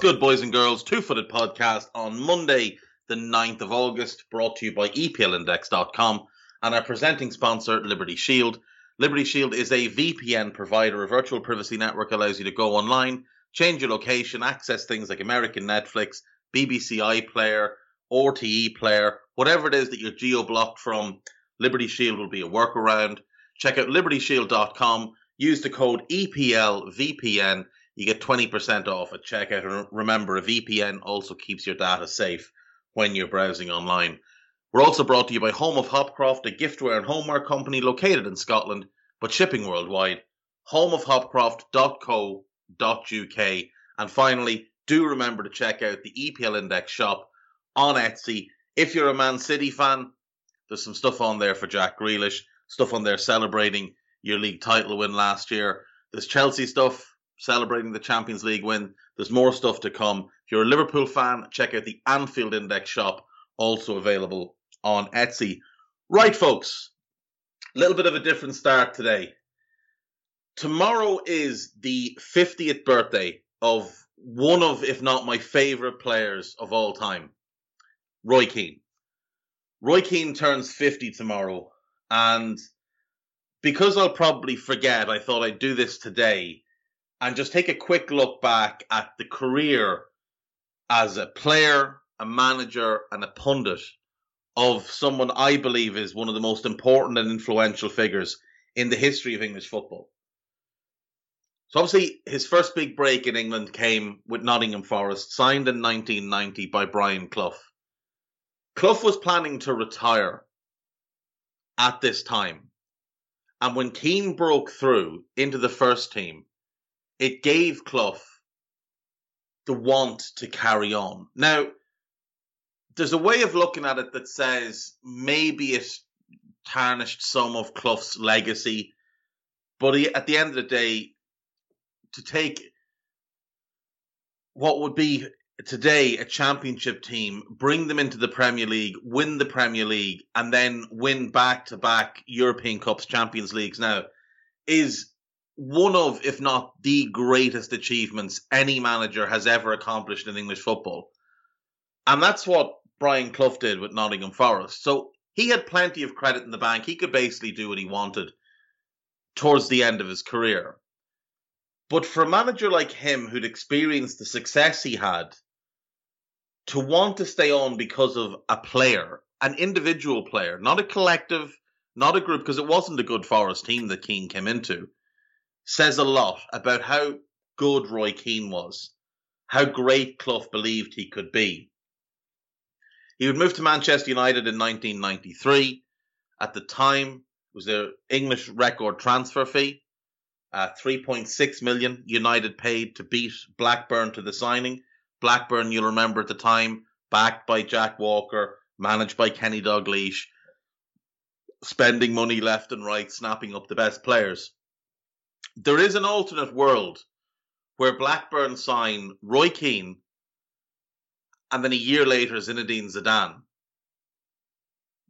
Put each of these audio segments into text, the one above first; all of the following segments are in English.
Good, boys and girls? Two Footed Podcast on Monday, the 9th of August, brought to you by EPLindex.com and our presenting sponsor, Liberty Shield. Liberty Shield is a VPN provider. A virtual privacy network allows you to go online, change your location, access things like American Netflix, BBC iPlayer, RTE Player, whatever it is that you're geo blocked from. Liberty Shield will be a workaround. Check out libertyshield.com. Use the code EPLVPN you get 20% off at checkout. And remember, a VPN also keeps your data safe when you're browsing online. We're also brought to you by Home of Hopcroft, a giftware and homeware company located in Scotland, but shipping worldwide. homeofhopcroft.co.uk. And finally, do remember to check out the EPL Index shop on Etsy. If you're a Man City fan, there's some stuff on there for Jack Grealish, stuff on there celebrating your league title win last year. There's Chelsea stuff, celebrating the Champions League win. There's more stuff to come. If you're a Liverpool fan, check out the Anfield Index shop, also available on Etsy. Right, folks, a little bit of a different start today. Tomorrow is the 50th birthday of one of, if not my favourite players of all time, Roy Keane. Roy Keane turns 50 tomorrow, and because I'll probably forget, I thought I'd do this today and just take a quick look back at the career as a player, a manager, and a pundit of someone I believe is one of the most important and influential figures in the history of English football. So obviously his first big break in England came with Nottingham Forest, signed in 1990 by Brian Clough. Clough was planning to retire at this time. And when Keane broke through into the first team, it gave Clough the want to carry on. Now, there's a way of looking at it that says maybe it tarnished some of Clough's legacy, but he, at the end of the day, to take what would be today a championship team, bring them into the Premier League, win the Premier League, and then win back to back European Cups, Champions Leagues now is one of, if not the greatest achievements any manager has ever accomplished in English football. And that's what Brian Clough did with Nottingham Forest. So he had plenty of credit in the bank. He could basically do what he wanted towards the end of his career. But for a manager like him who'd experienced the success he had, to want to stay on because of a player, an individual player, not a collective, not a group, because it wasn't a good Forest team that Keane came into says a lot about how good Roy Keane was, how great Clough believed he could be. He would move to Manchester United in 1993. At the time, was their English record transfer fee, uh, 3.6 million United paid to beat Blackburn to the signing. Blackburn, you'll remember at the time, backed by Jack Walker, managed by Kenny Dalglish, spending money left and right, snapping up the best players there is an alternate world where Blackburn sign Roy Keane and then a year later Zinedine Zidane.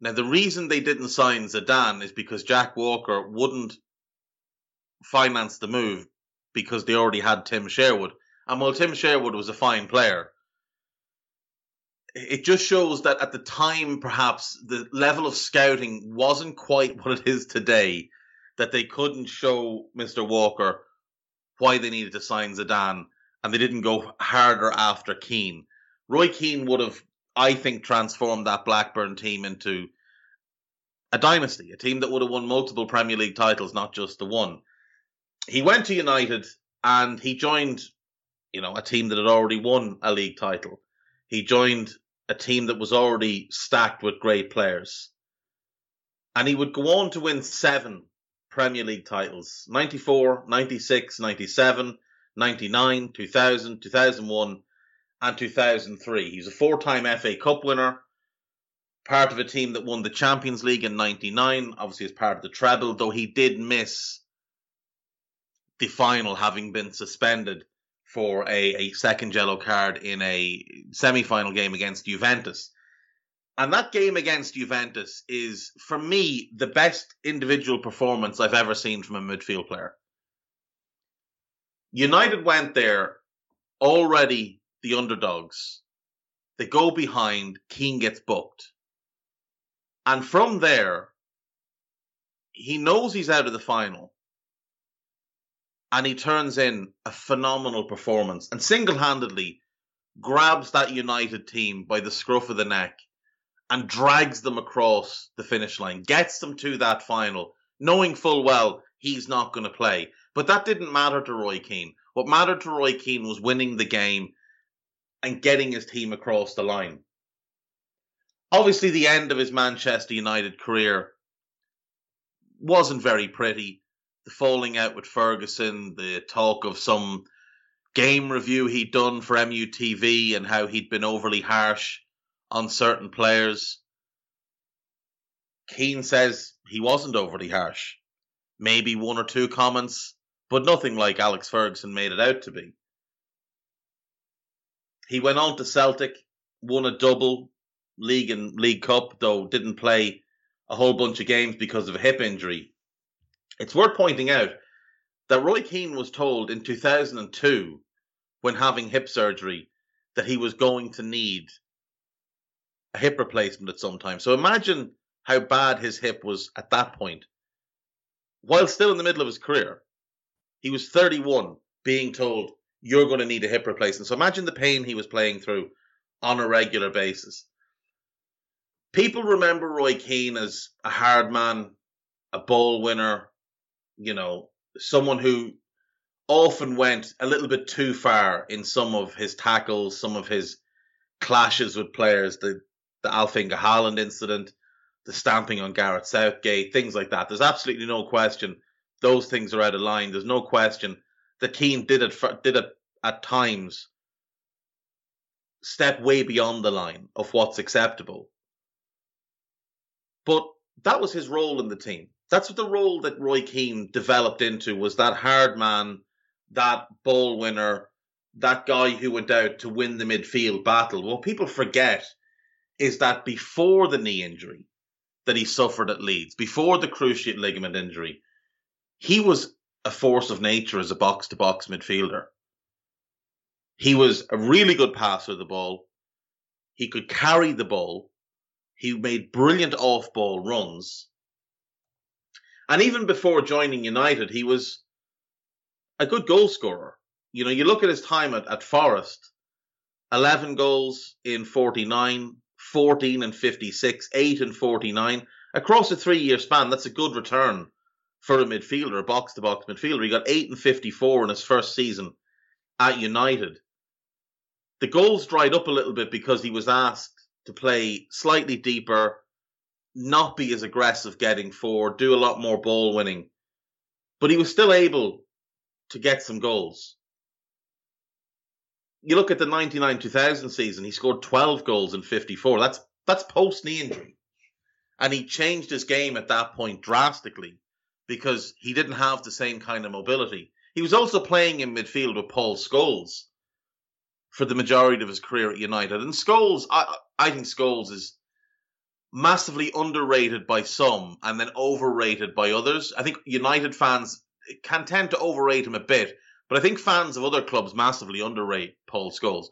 Now, the reason they didn't sign Zidane is because Jack Walker wouldn't finance the move because they already had Tim Sherwood. And while Tim Sherwood was a fine player, it just shows that at the time, perhaps the level of scouting wasn't quite what it is today that they couldn't show Mr. Walker why they needed to sign Zidane and they didn't go harder after Keane. Roy Keane would have, I think, transformed that Blackburn team into a dynasty, a team that would have won multiple Premier League titles, not just the one. He went to United and he joined, you know, a team that had already won a league title. He joined a team that was already stacked with great players. And he would go on to win seven Premier League titles 94, 96, 97, 99, 2000, 2001, and 2003. He's a four time FA Cup winner, part of a team that won the Champions League in 99, obviously as part of the treble, though he did miss the final having been suspended for a, a second yellow card in a semi final game against Juventus. And that game against Juventus is, for me, the best individual performance I've ever seen from a midfield player. United went there already the underdogs. They go behind, Keane gets booked. And from there, he knows he's out of the final. And he turns in a phenomenal performance and single handedly grabs that United team by the scruff of the neck and drags them across the finish line, gets them to that final, knowing full well he's not going to play. But that didn't matter to Roy Keane. What mattered to Roy Keane was winning the game and getting his team across the line. Obviously, the end of his Manchester United career wasn't very pretty. The falling out with Ferguson, the talk of some game review he'd done for MUTV and how he'd been overly harsh on certain players. Keane says he wasn't overly harsh. Maybe one or two comments, but nothing like Alex Ferguson made it out to be. He went on to Celtic, won a double league and league cup, though didn't play a whole bunch of games because of a hip injury. It's worth pointing out that Roy Keane was told in 2002, when having hip surgery, that he was going to need a hip replacement at some time. So imagine how bad his hip was at that point. While still in the middle of his career, he was 31, being told, You're going to need a hip replacement. So imagine the pain he was playing through on a regular basis people remember Roy Keane as a hard man, a ball winner, you know, someone who often went a little bit too far in some of his tackles, some of his clashes with players, the the Alf-Inge Haaland incident, the stamping on Gareth Southgate, things like that. There's absolutely no question those things are out of line. There's no question the team did it for, did it at times step way beyond the line of what's acceptable. But that was his role in the team. That's what the role that Roy Keane developed into was that hard man, that ball winner, that guy who went out to win the midfield battle. Well, people forget is that before the knee injury that he suffered at Leeds, before the cruciate ligament injury, he was a force of nature as a box to box midfielder. He was a really good passer of the ball. He could carry the ball. He made brilliant off ball runs. And even before joining United, he was a good goal scorer. You know, you look at his time at, at Forest 11 goals in 49, 14 and 56, 8 and 49. Across a three year span, that's a good return for a midfielder, a box to box midfielder. He got 8 and 54 in his first season at United. The goals dried up a little bit because he was asked to play slightly deeper, not be as aggressive getting forward, do a lot more ball winning. But he was still able to get some goals. You look at the 99-2000 season, he scored 12 goals in 54. That's that's post knee injury. And he changed his game at that point drastically because he didn't have the same kind of mobility. He was also playing in midfield with Paul Scholes, for the majority of his career at United. And Scholes, I, I think Scholes is massively underrated by some and then overrated by others. I think United fans can tend to overrate him a bit, but I think fans of other clubs massively underrate Paul Scholes.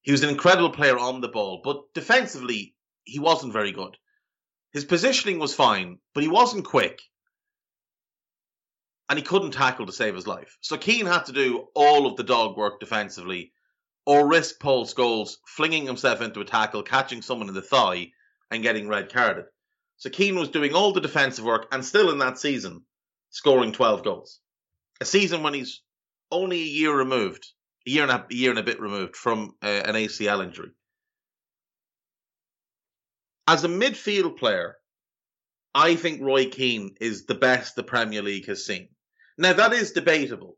He was an incredible player on the ball, but defensively, he wasn't very good. His positioning was fine, but he wasn't quick. And he couldn't tackle to save his life. So Keane had to do all of the dog work defensively or risk Paul Scholes flinging himself into a tackle, catching someone in the thigh, and getting red carded. So Keane was doing all the defensive work and still in that season scoring 12 goals. A season when he's only a year removed, a year and a, a year and a bit removed from uh, an ACL injury. As a midfield player, I think Roy Keane is the best the Premier League has seen. Now, that is debatable.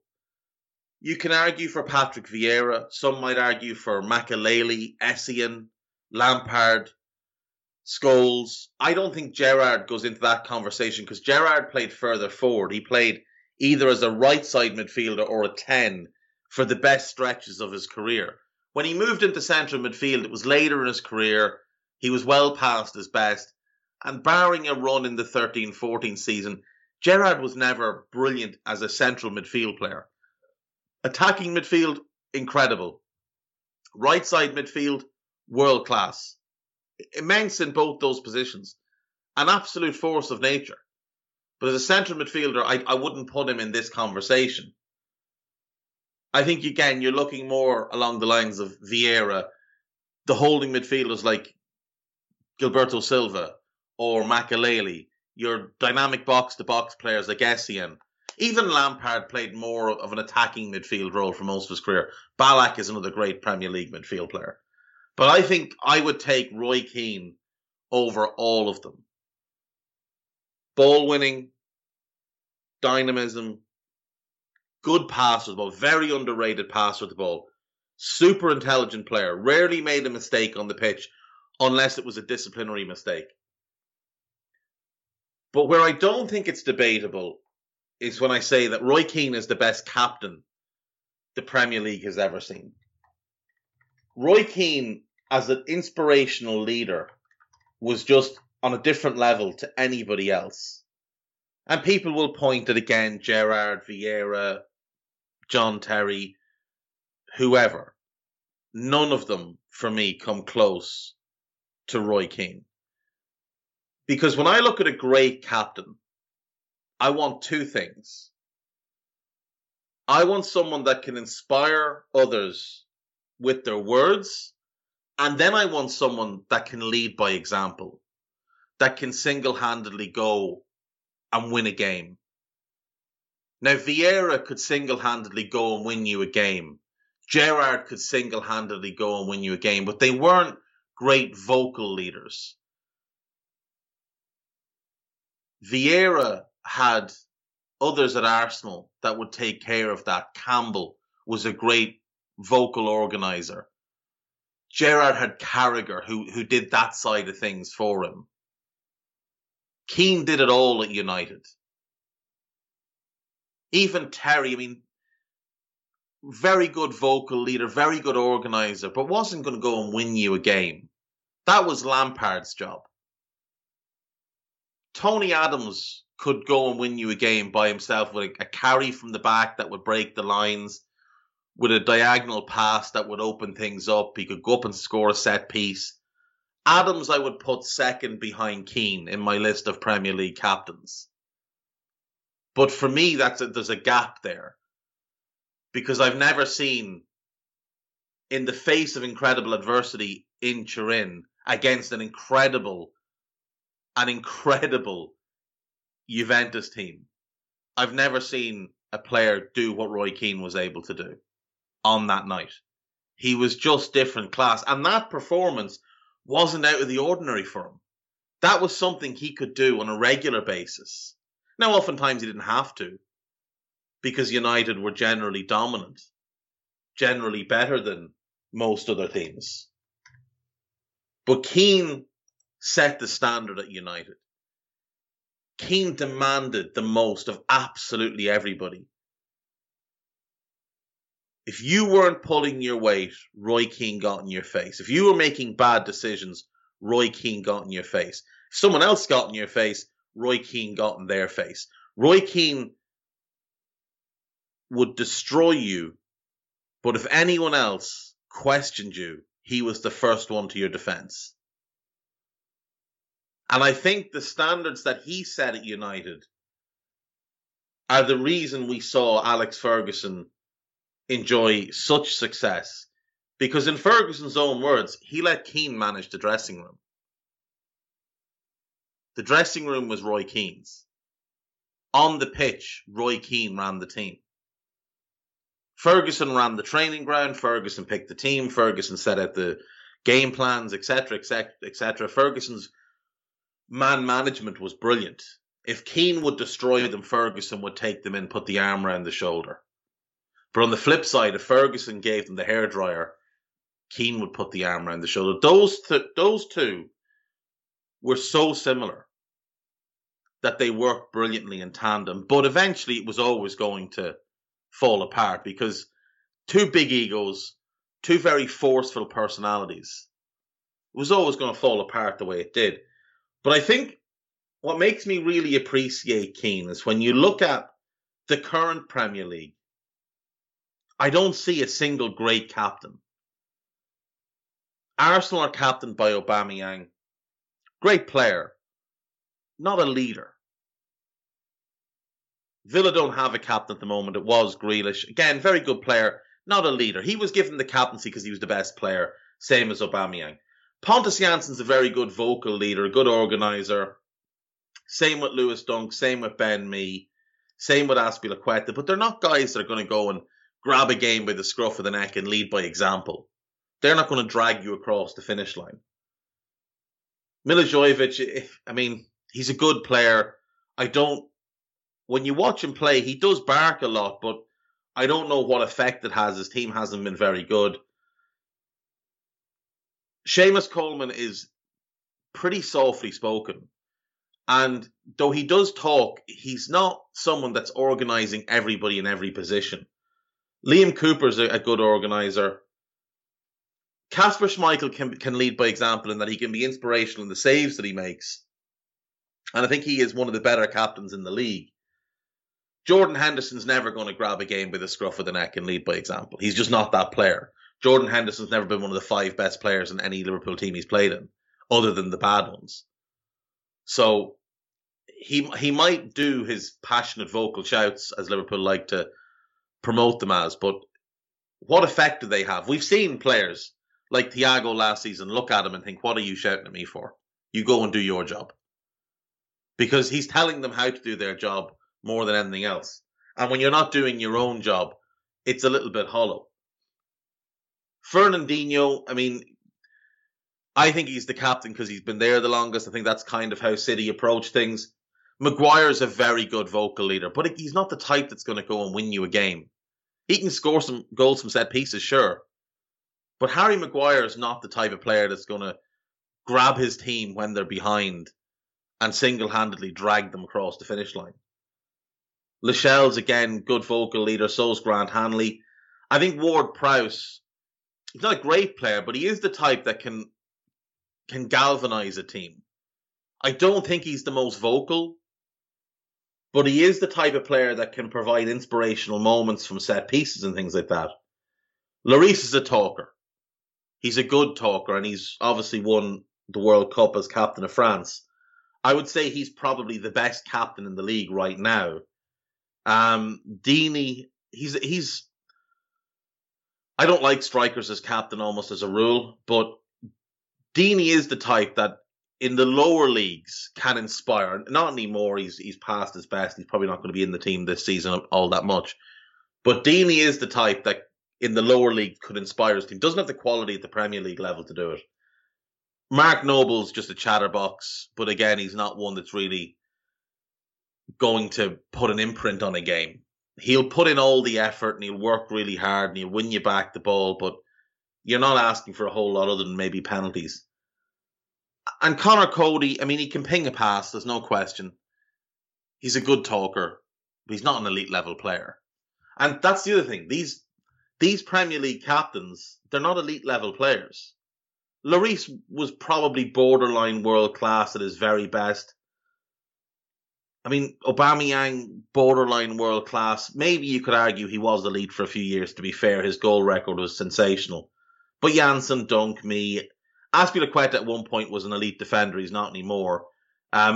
You can argue for Patrick Vieira. Some might argue for Makelele, Essien, Lampard, Scholes. I don't think Gerrard goes into that conversation because Gerrard played further forward. He played either as a right side midfielder or a 10 for the best stretches of his career. When he moved into central midfield, it was later in his career. He was well past his best. And barring a run in the 13 14 season, Gerrard was never brilliant as a central midfield player. Attacking midfield, incredible. Right side midfield, world class. Immense in both those positions. An absolute force of nature. But as a central midfielder, I, I wouldn't put him in this conversation. I think again you're looking more along the lines of Vieira, the holding midfielders like Gilberto Silva or Makelele, your dynamic box to box players like Essien. Even Lampard played more of an attacking midfield role for most of his career. Ballack is another great Premier League midfield player. But I think I would take Roy Keane over all of them. Ball winning, dynamism, good pass with the ball, very underrated pass with the ball, super intelligent player, rarely made a mistake on the pitch unless it was a disciplinary mistake. But where I don't think it's debatable is when I say that Roy Keane is the best captain the Premier League has ever seen. Roy Keane, as an inspirational leader, was just on a different level to anybody else. And people will point at again Gerrard Vieira, John Terry, whoever. None of them, for me, come close to Roy Keane. Because when I look at a great captain, I want two things. I want someone that can inspire others with their words, and then I want someone that can lead by example, that can single handedly go and win a game. Now, Vieira could single handedly go and win you a game. Gerrard could single handedly go and win you a game, but they weren't great vocal leaders. Vieira had others at Arsenal that would take care of that. Campbell was a great vocal organizer. Gerrard had Carragher who who did that side of things for him. Keane did it all at United even Terry, I mean, very good vocal leader, very good organizer, but wasn't going to go and win you a game. That was Lampard's job. Tony Adams could go and win you a game by himself with a, a carry from the back that would break the lines, with a diagonal pass that would open things up. He could go up and score a set piece. Adams, I would put second behind Keane in my list of Premier League captains. But for me, that's a, there's a gap there because I've never seen, in the face of incredible adversity in Turin against an incredible, an incredible Juventus team, I've never seen a player do what Roy Keane was able to do on that night. He was just different class, and that performance wasn't out of the ordinary for him. That was something he could do on a regular basis. Now, oftentimes he didn't have to because United were generally dominant, generally better than most other teams. But Keane set the standard at United. Keane demanded the most of absolutely everybody. If you weren't pulling your weight, Roy Keane got in your face. If you were making bad decisions, Roy Keane got in your face. If someone else got in your face, Roy Keane got in their face. Roy Keane would destroy you, but if anyone else questioned you, he was the first one to your defense. And I think the standards that he set at United are the reason we saw Alex Ferguson enjoy such success. Because in Ferguson's own words, he let Keane manage the dressing room. The dressing room was Roy Keane's. On the pitch, Roy Keane ran the team. Ferguson ran the training ground. Ferguson picked the team. Ferguson set out the game plans, etc., etc., etc. Ferguson's man management was brilliant. If Keane would destroy them, Ferguson would take them in, put the arm around the shoulder. But on the flip side, if Ferguson gave them the hairdryer, Keane would put the arm around the shoulder. Those th- those two were so similar that they worked brilliantly in tandem. But eventually, it was always going to fall apart because two big egos, two very forceful personalities, it was always going to fall apart the way it did. But I think what makes me really appreciate Keane is when you look at the current Premier League, I don't see a single great captain. Arsenal are captained by Aubameyang. Great player, not a leader. Villa don't have a captain at the moment. It was Grealish. Again, very good player, not a leader. He was given the captaincy because he was the best player, same as Aubameyang. Pontus Jansson's a very good vocal leader, a good organizer. Same with Lewis Dunk, same with Ben Mee, same with Azpilicueta, but they're not guys that are going to go and grab a game by the scruff of the neck and lead by example. They're not going to drag you across the finish line. Milivojevic, I mean, he's a good player. I don't, when you watch him play, he does bark a lot, but I don't know what effect it has. His team hasn't been very good. Seamus Coleman is pretty softly spoken. And though he does talk, he's not someone that's organizing everybody in every position. Liam Cooper's a, a good organizer. Kasper Schmeichel can can lead by example in that he can be inspirational in the saves that he makes, and I think he is one of the better captains in the league. Jordan Henderson's never going to grab a game by the scruff of the neck and lead by example. He's just not that player. Jordan Henderson's never been one of the five best players in any Liverpool team he's played in, other than the bad ones. So he he might do his passionate vocal shouts as Liverpool like to promote them as, but what effect do they have? We've seen players like Thiago last season look at him and think, "What are you shouting at me for? You go and do your job." Because he's telling them how to do their job more than anything else. And when you're not doing your own job, it's a little bit hollow. Fernandinho, I mean, I think he's the captain because he's been there the longest. I think that's kind of how City approach things. Maguire's a very good vocal leader, but he's not the type that's going to go and win you a game. He can score some goals from set pieces, sure, but Harry Maguire is not the type of player that's going to grab his team when they're behind and single handedly drag them across the finish line. Lascelles, again, good vocal leader. So's Grant Hanley. I think Ward Prowse, he's not a great player, but he is the type that can can galvanize a team. I don't think he's the most vocal, but he is the type of player that can provide inspirational moments from set pieces and things like that. Lloris is a talker he's a good talker and he's obviously won the World Cup as captain of France. I would say he's probably the best captain in the league right now. Um, Deeney, he's he's. I don't like strikers as captain almost as a rule, but Deeney is the type that in the lower leagues can inspire. Not anymore. He's he's past his best. He's probably not going to be in the team this season all that much. But Deeney is the type that in the lower league could inspire his team. Doesn't have the quality at the Premier League level to do it. Mark Noble's just a chatterbox, but again, he's not one that's really going to put an imprint on a game. He'll put in all the effort and he'll work really hard and he'll win you back the ball, but you're not asking for a whole lot other than maybe penalties. And Conor Coady, I mean, he can ping a pass, there's no question. He's a good talker, but he's not an elite level player. And that's the other thing. These these Premier League captains, they're not elite level players. Lloris was probably borderline world class at his very best. I mean, Aubameyang, borderline world class. Maybe you could argue he was elite for a few years. To be fair, his goal record was sensational. But Jansson, Dunk, Mee, Azpilicueta at one point was an elite defender. He's not anymore. Uh,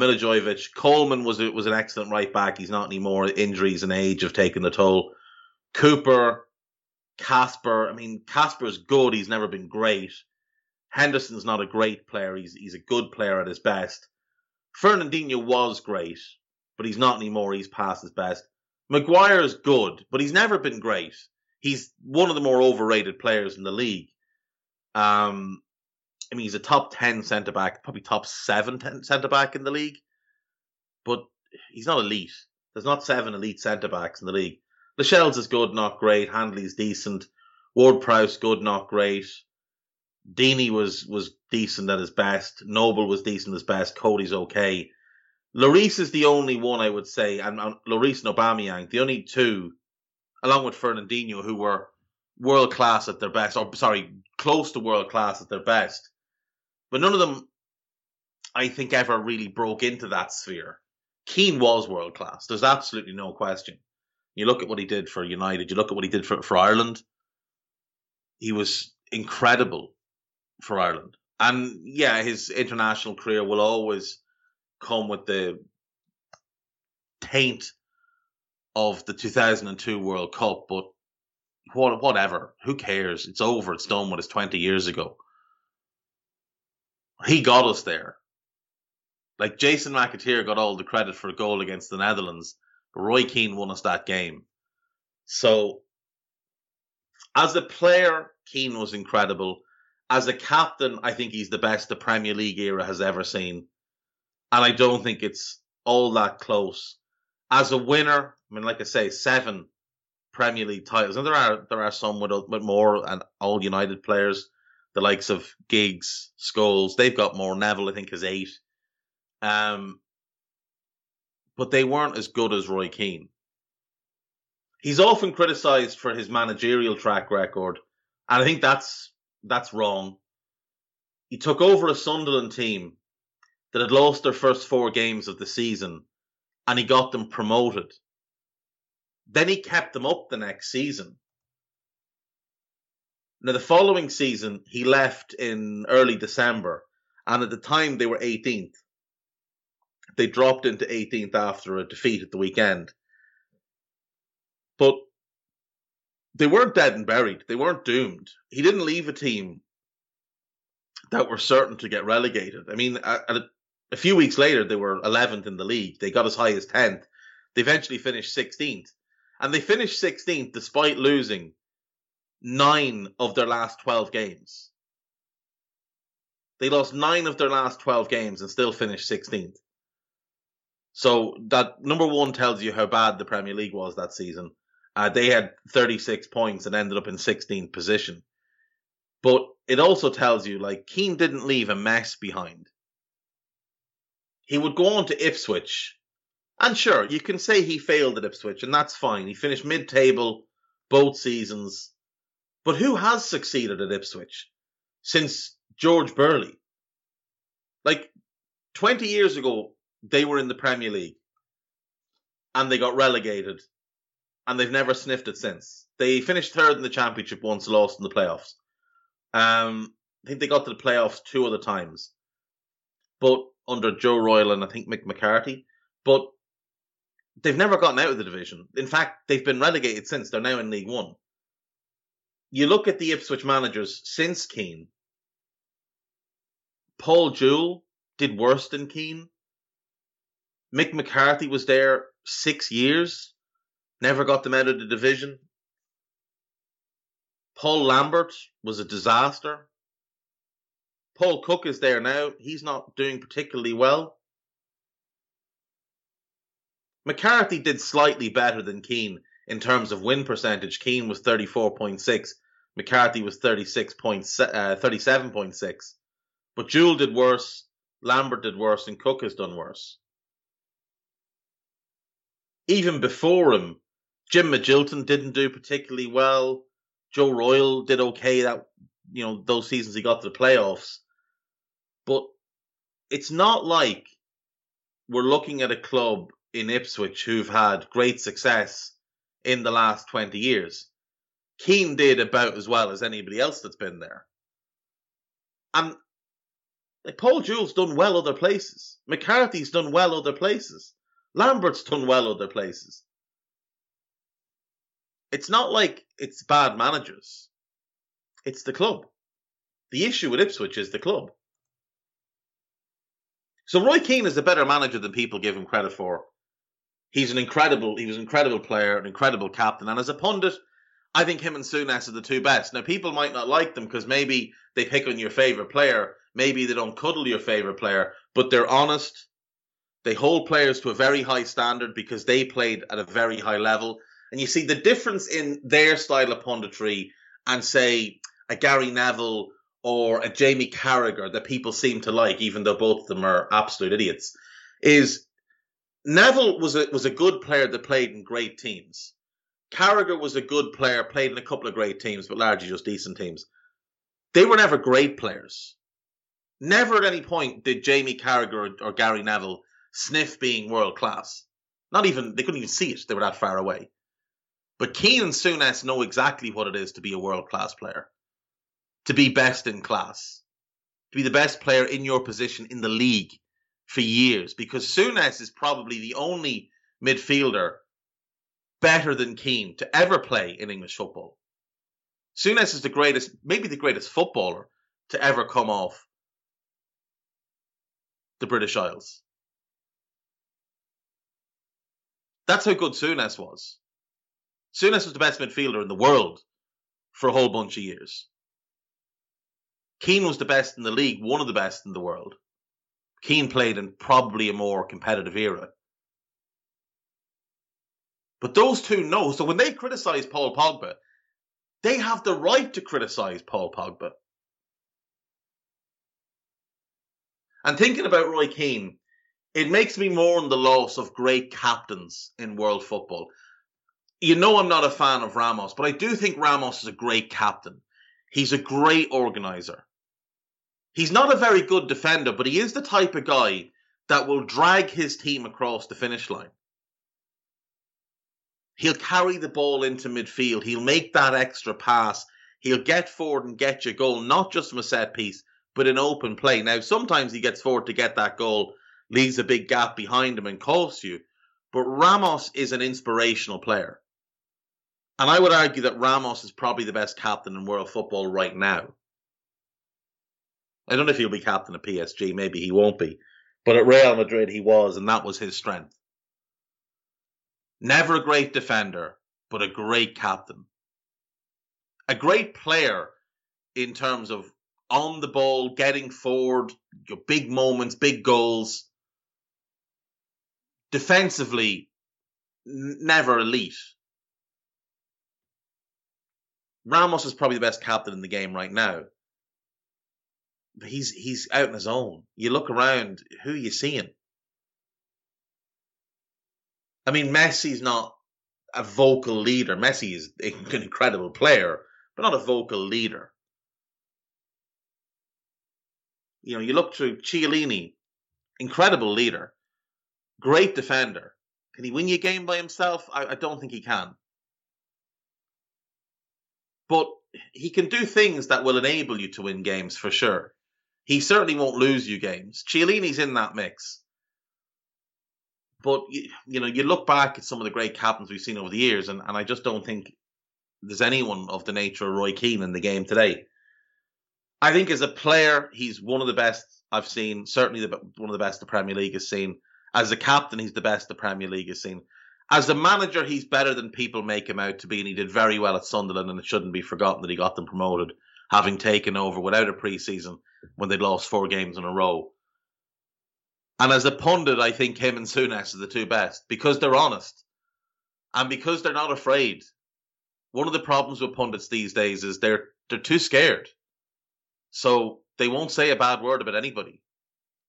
Coleman was was an excellent right back. He's not anymore. Injuries and age have taken the toll. Cooper, Kasper. I mean, Kasper's good. He's never been great. Henderson's not a great player. He's he's a good player at his best. Fernandinho was great, but he's not anymore. He's past his best. Maguire's good, but he's never been great. He's one of the more overrated players in the league. Um, I mean, he's a top 10 centre back, probably top 7 centre back in the league, but he's not elite. There's not seven elite centre backs in the league. Lascelles is good, not great. Hanley's decent. Ward Prowse, good, not great. Deeney was was decent at his best. Noble was decent at his best. Coady's okay. Lloris is the only one I would say, and, and Lloris and Aubameyang, the only two, along with Fernandinho, who were world class at their best, or sorry, close to world class at their best. But none of them, I think, ever really broke into that sphere. Keane was world class. There's absolutely no question. You look at what he did for United. You look at what he did for, for Ireland. He was incredible for Ireland. And yeah, his international career will always come with the taint of the 2002 World Cup, but what, whatever. Who cares? It's over. It's done. What is 20 years ago. He got us there. Like Jason McAteer got all the credit for a goal against the Netherlands, but Roy Keane won us that game. So, as a player, Keane was incredible. As a captain, I think he's the best the Premier League era has ever seen. And I don't think it's all that close. As a winner, I mean, like I say, seven Premier League titles, and there are there are some with, with more and all United players, the likes of Giggs, Scholes, they've got more. Neville, I think, has eight. Um, but they weren't as good as Roy Keane. He's often criticised for his managerial track record, and I think that's that's wrong. He took over a Sunderland team that had lost their first four games of the season, and he got them promoted. Then he kept them up the next season. Now, the following season, he left in early December, and at the time they were 18th they dropped into 18th after a defeat at the weekend. But they weren't dead and buried. They weren't doomed. He didn't leave a team that were certain to get relegated. I mean, a, a few weeks later, they were 11th in the league. They got as high as 10th. They eventually finished 16th. And they finished 16th despite losing nine of their last 12 games. They lost nine of their last 12 games and still finished 16th. So that number one tells you how bad the Premier League was that season. Uh, they had 36 points and ended up in 16th position. But it also tells you, like, Keane didn't leave a mess behind. He would go on to Ipswich. And sure, you can say he failed at Ipswich, and that's fine. He finished mid table both seasons. But who has succeeded at Ipswich since George Burley? Like, 20 years ago, they were in the Premier League and they got relegated and they've never sniffed it since. They finished third in the championship once, lost in the playoffs. Um, I think they got to the playoffs two other times, but under Joe Royle and I think Mick McCarthy. But they've never gotten out of the division. In fact, they've been relegated since. They're now in League One. You look at the Ipswich managers since Keane. Paul Jewell did worse than Keane. Mick McCarthy was there six years, never got them out of the division. Paul Lambert was a disaster. Paul Cook is there now. He's not doing particularly well. McCarthy did slightly better than Keane in terms of win percentage. Keane was 34.6. McCarthy was 36 uh, 37.6. But Jewell did worse. Lambert did worse. And Cook has done worse even before him, Jim Magilton didn't do particularly well. Joe Royle did okay that you know those seasons he got to the playoffs, but it's not like we're looking at a club in Ipswich who've had great success in the last twenty years. Keane did about as well as anybody else that's been there, and like Paul Jewell's done well other places. McCarthy's done well other places. Lambert's done well other places. It's not like it's bad managers. It's the club. The issue with Ipswich is the club. So Roy Keane is a better manager than people give him credit for. He's an incredible, he was an incredible player, an incredible captain, and as a pundit, I think him and Souness are the two best. Now, people might not like them because maybe they pick on your favorite player. Maybe they don't cuddle your favorite player, but they're honest. They hold players to a very high standard because they played at a very high level. And you see the difference in their style of punditry and, say, a Gary Neville or a Jamie Carragher that people seem to like, even though both of them are absolute idiots, is Neville was a was a good player that played in great teams. Carragher was a good player, played in a couple of great teams, but largely just decent teams. They were never great players. Never at any point did Jamie Carragher or, or Gary Neville sniff being world class. Not even, they couldn't even see it. They were that far away. But Keane and Souness know exactly what it is to be a world class player, to be best in class, to be the best player in your position in the league for years. Because Souness is probably the only midfielder better than Keane to ever play in English football. Souness is the greatest, maybe the greatest footballer to ever come off the British Isles. That's how good Souness was. Souness was the best midfielder in the world for a whole bunch of years. Keane was the best in the league, one of the best in the world. Keane played in probably a more competitive era. But those two know. So when they criticize Paul Pogba, they have the right to criticize Paul Pogba. And thinking about Roy Keane, it makes me mourn the loss of great captains in world football. You know, I'm not a fan of Ramos, but I do think Ramos is a great captain. He's a great organizer. He's not a very good defender, but he is the type of guy that will drag his team across the finish line. He'll carry the ball into midfield. He'll make that extra pass. He'll get forward and get your goal, not just from a set piece, but in open play. Now, sometimes he gets forward to get that goal, leaves a big gap behind him and costs you. But Ramos is an inspirational player. And I would argue that Ramos is probably the best captain in world football right now. I don't know if he'll be captain of PSG. Maybe he won't be. But at Real Madrid, he was, and that was his strength. Never a great defender, but a great captain. A great player in terms of on the ball, getting forward, your big moments, big goals. Defensively, never elite. Ramos is probably the best captain in the game right now he's he's out on his own. You look around, who you seeing? I mean, Messi's not a vocal leader. Messi is an incredible player, but not a vocal leader. You know, you look through Chiellini, incredible leader, great defender. Can he win you a game by himself? I, I don't think he can. But he can do things that will enable you to win games for sure. He certainly won't lose you games. Chiellini's in that mix. But, you, you know, you look back at some of the great captains we've seen over the years, and, and I just don't think there's anyone of the nature of Roy Keane in the game today. I think as a player, he's one of the best I've seen. Certainly, the, one of the best the Premier League has seen. As a captain, he's the best the Premier League has seen. As a manager, he's better than people make him out to be, and he did very well at Sunderland. And it shouldn't be forgotten that he got them promoted, having taken over without a preseason when they'd lost four games in a row. And as a pundit, I think him and Souness are the two best because they're honest and because they're not afraid. One of the problems with pundits these days is they're they're too scared, so they won't say a bad word about anybody.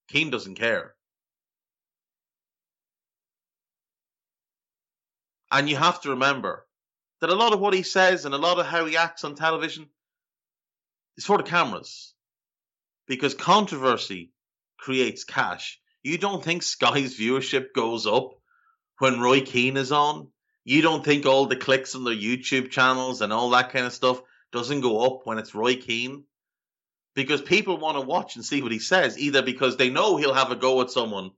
Keane doesn't care. And you have to remember that a lot of what he says and a lot of how he acts on television is for the cameras because controversy creates cash. You don't think Sky's viewership goes up when Roy Keane is on? You don't think all the clicks on their YouTube channels and all that kind of stuff doesn't go up when it's Roy Keane? Because people want to watch and see what he says, either because they know he'll have a go at someone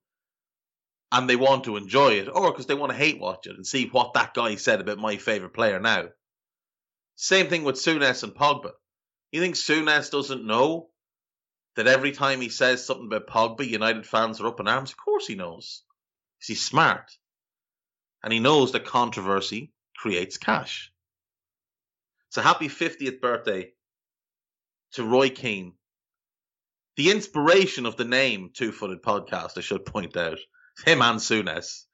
and they want to enjoy it, or because they want to hate watch it and see what that guy said about my favourite player now. Same thing with Souness and Pogba. You think Souness doesn't know that every time he says something about Pogba, United fans are up in arms? Of course he knows. He's smart. And he knows that controversy creates cash. So happy 50th birthday to Roy Keane. The inspiration of the name Two Footed Podcast, I should point out. Him and Souness.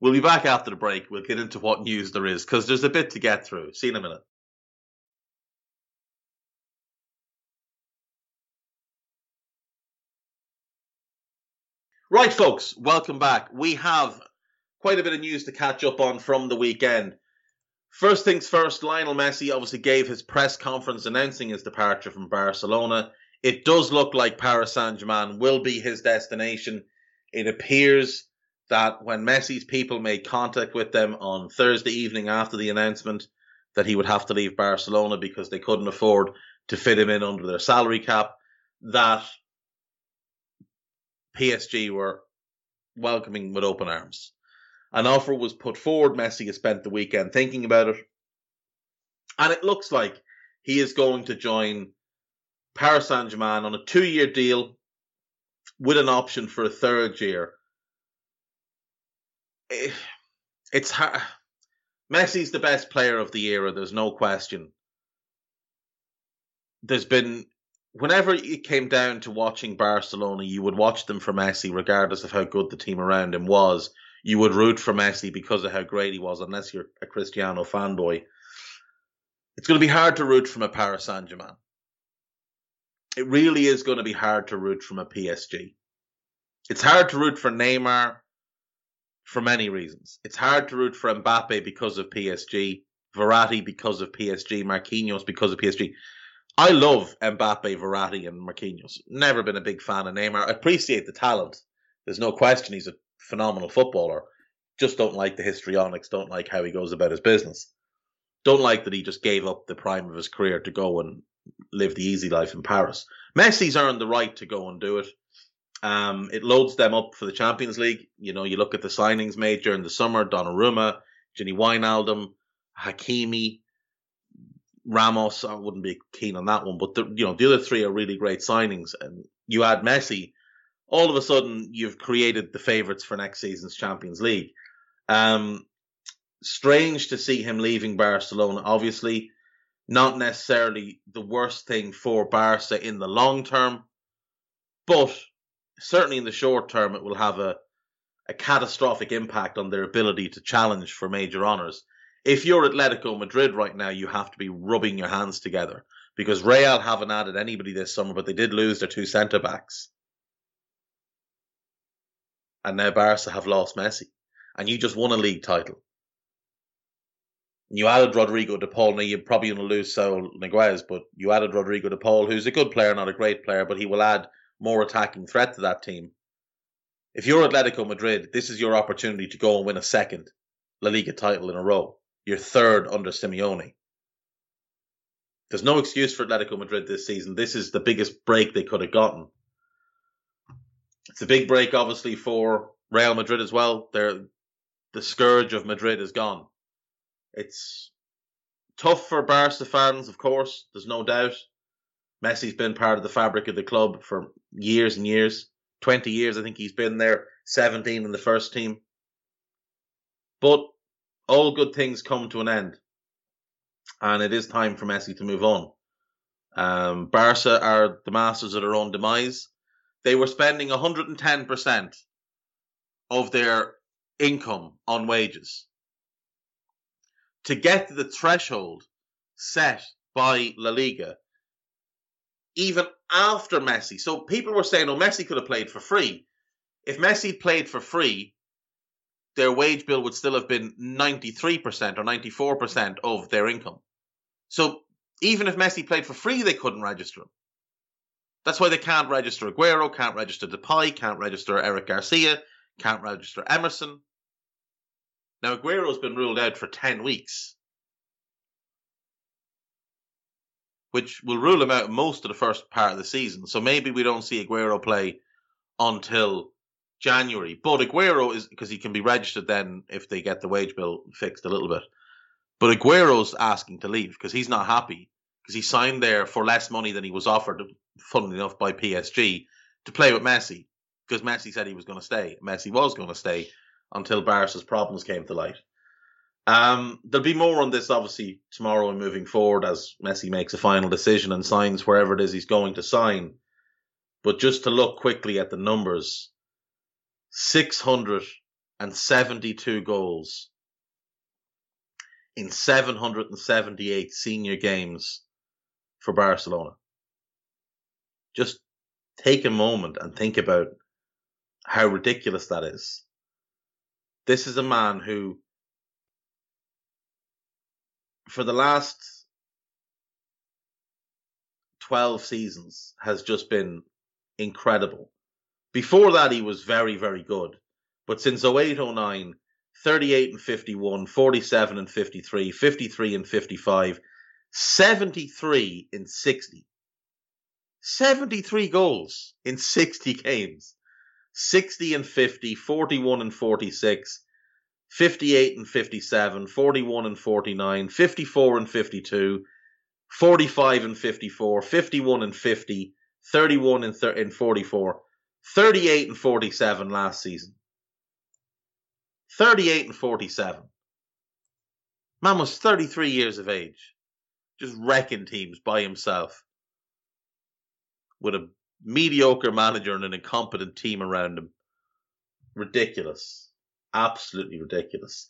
We'll be back after the break. We'll get into what news there is because there's a bit to get through. See you in a minute. Right, folks, welcome back. We have quite a bit of news to catch up on from the weekend. First things first, Lionel Messi obviously gave his press conference announcing his departure from Barcelona. It does look like Paris Saint Germain will be his destination. It appears that when Messi's people made contact with them on Thursday evening after the announcement that he would have to leave Barcelona because they couldn't afford to fit him in under their salary cap, that PSG were welcoming with open arms. An offer was put forward. Messi has spent the weekend thinking about it. And it looks like he is going to join Paris Saint Germain on a two year deal with an option for a third year. Eh, it's hard. Messi's the best player of the era, there's no question. There's been, whenever it came down to watching Barcelona, you would watch them for Messi, regardless of how good the team around him was you would root for Messi because of how great he was, unless you're a Cristiano fanboy. It's going to be hard to root from a Paris Saint Germain. It really is going to be hard to root from a PSG. It's hard to root for Neymar for many reasons. It's hard to root for Mbappe because of PSG, Verratti because of PSG, Marquinhos because of PSG. I love Mbappe, Verratti, and Marquinhos. Never been a big fan of Neymar. I appreciate the talent. There's no question he's a phenomenal footballer. Just don't like the histrionics, don't like how he goes about his business. Don't like that he just gave up the prime of his career to go and live the easy life in Paris. Messi's earned the right to go and do it. Um, it loads them up for the Champions League. You know, you look at the signings made during the summer: Donnarumma, Gini Wijnaldum, Hakimi, Ramos. I wouldn't be keen on that one, but the, you know the other three are really great signings. And you add Messi, all of a sudden you've created the favourites for next season's Champions League. Um, strange to see him leaving Barcelona. Obviously, not necessarily the worst thing for Barca in the long term, but certainly in the short term, it will have a, a catastrophic impact on their ability to challenge for major honours. If you're Atletico Madrid right now, you have to be rubbing your hands together because Real haven't added anybody this summer, but they did lose their two centre backs and now Barca have lost Messi, and you just won a league title. You added Rodrigo de Paul. Now you're probably going to lose Saul Niguez, but you added Rodrigo de Paul, who's a good player, not a great player, but he will add more attacking threat to that team. If you're Atletico Madrid, this is your opportunity to go and win a second La Liga title in a row. Your third under Simeone. There's no excuse for Atletico Madrid this season. This is the biggest break they could have gotten. It's a big break, obviously, for Real Madrid as well. They're, the scourge of Madrid is gone. It's tough for Barca fans, of course. There's no doubt. Messi's been part of the fabric of the club for years and years. 20 years, I think he's been there. 17 in the first team. But all good things come to an end. And it is time for Messi to move on. Um, Barca are the masters of their own demise they were spending 110% of their income on wages. To get to the threshold set by La Liga, even after Messi. So people were saying, oh, Messi could have played for free. If Messi played for free, their wage bill would still have been 93% or 94% of their income. So even if Messi played for free, they couldn't register him. That's why they can't register Aguero, can't register Depay, can't register Eric Garcia, can't register Emerson. Now Aguero's been ruled out for ten weeks, which will rule him out most of the first part of the season. So maybe we don't see Aguero play until January. But Aguero is because he can be registered then if they get the wage bill fixed a little bit. But Aguero's asking to leave because he's not happy because he signed there for less money than he was offered funnily enough, by PSG to play with Messi because Messi said he was going to stay. Messi was going to stay until Barca's problems came to light. Um, there'll be more on this obviously tomorrow and moving forward as Messi makes a final decision and signs wherever it is he's going to sign. But just to look quickly at the numbers, 672 goals in 778 senior games for Barcelona. Just take a moment and think about how ridiculous that is. This is a man who, for the last 12 seasons, has just been incredible. Before that, he was very, very good. But since 08 09, 38 and 51, 47 and 53, 53 and 55, 73 in 60. 73 goals in 60 games. 60 and 50, 41 and 46, 58 and 57, 41 and 49, 54 and 52, 45 and 54, 51 and 50, 31 and, thir- and 44, 38 and 47 last season. 38 and 47. Man was 33 years of age, just wrecking teams by himself with a mediocre manager and an incompetent team around him. Ridiculous. Absolutely ridiculous.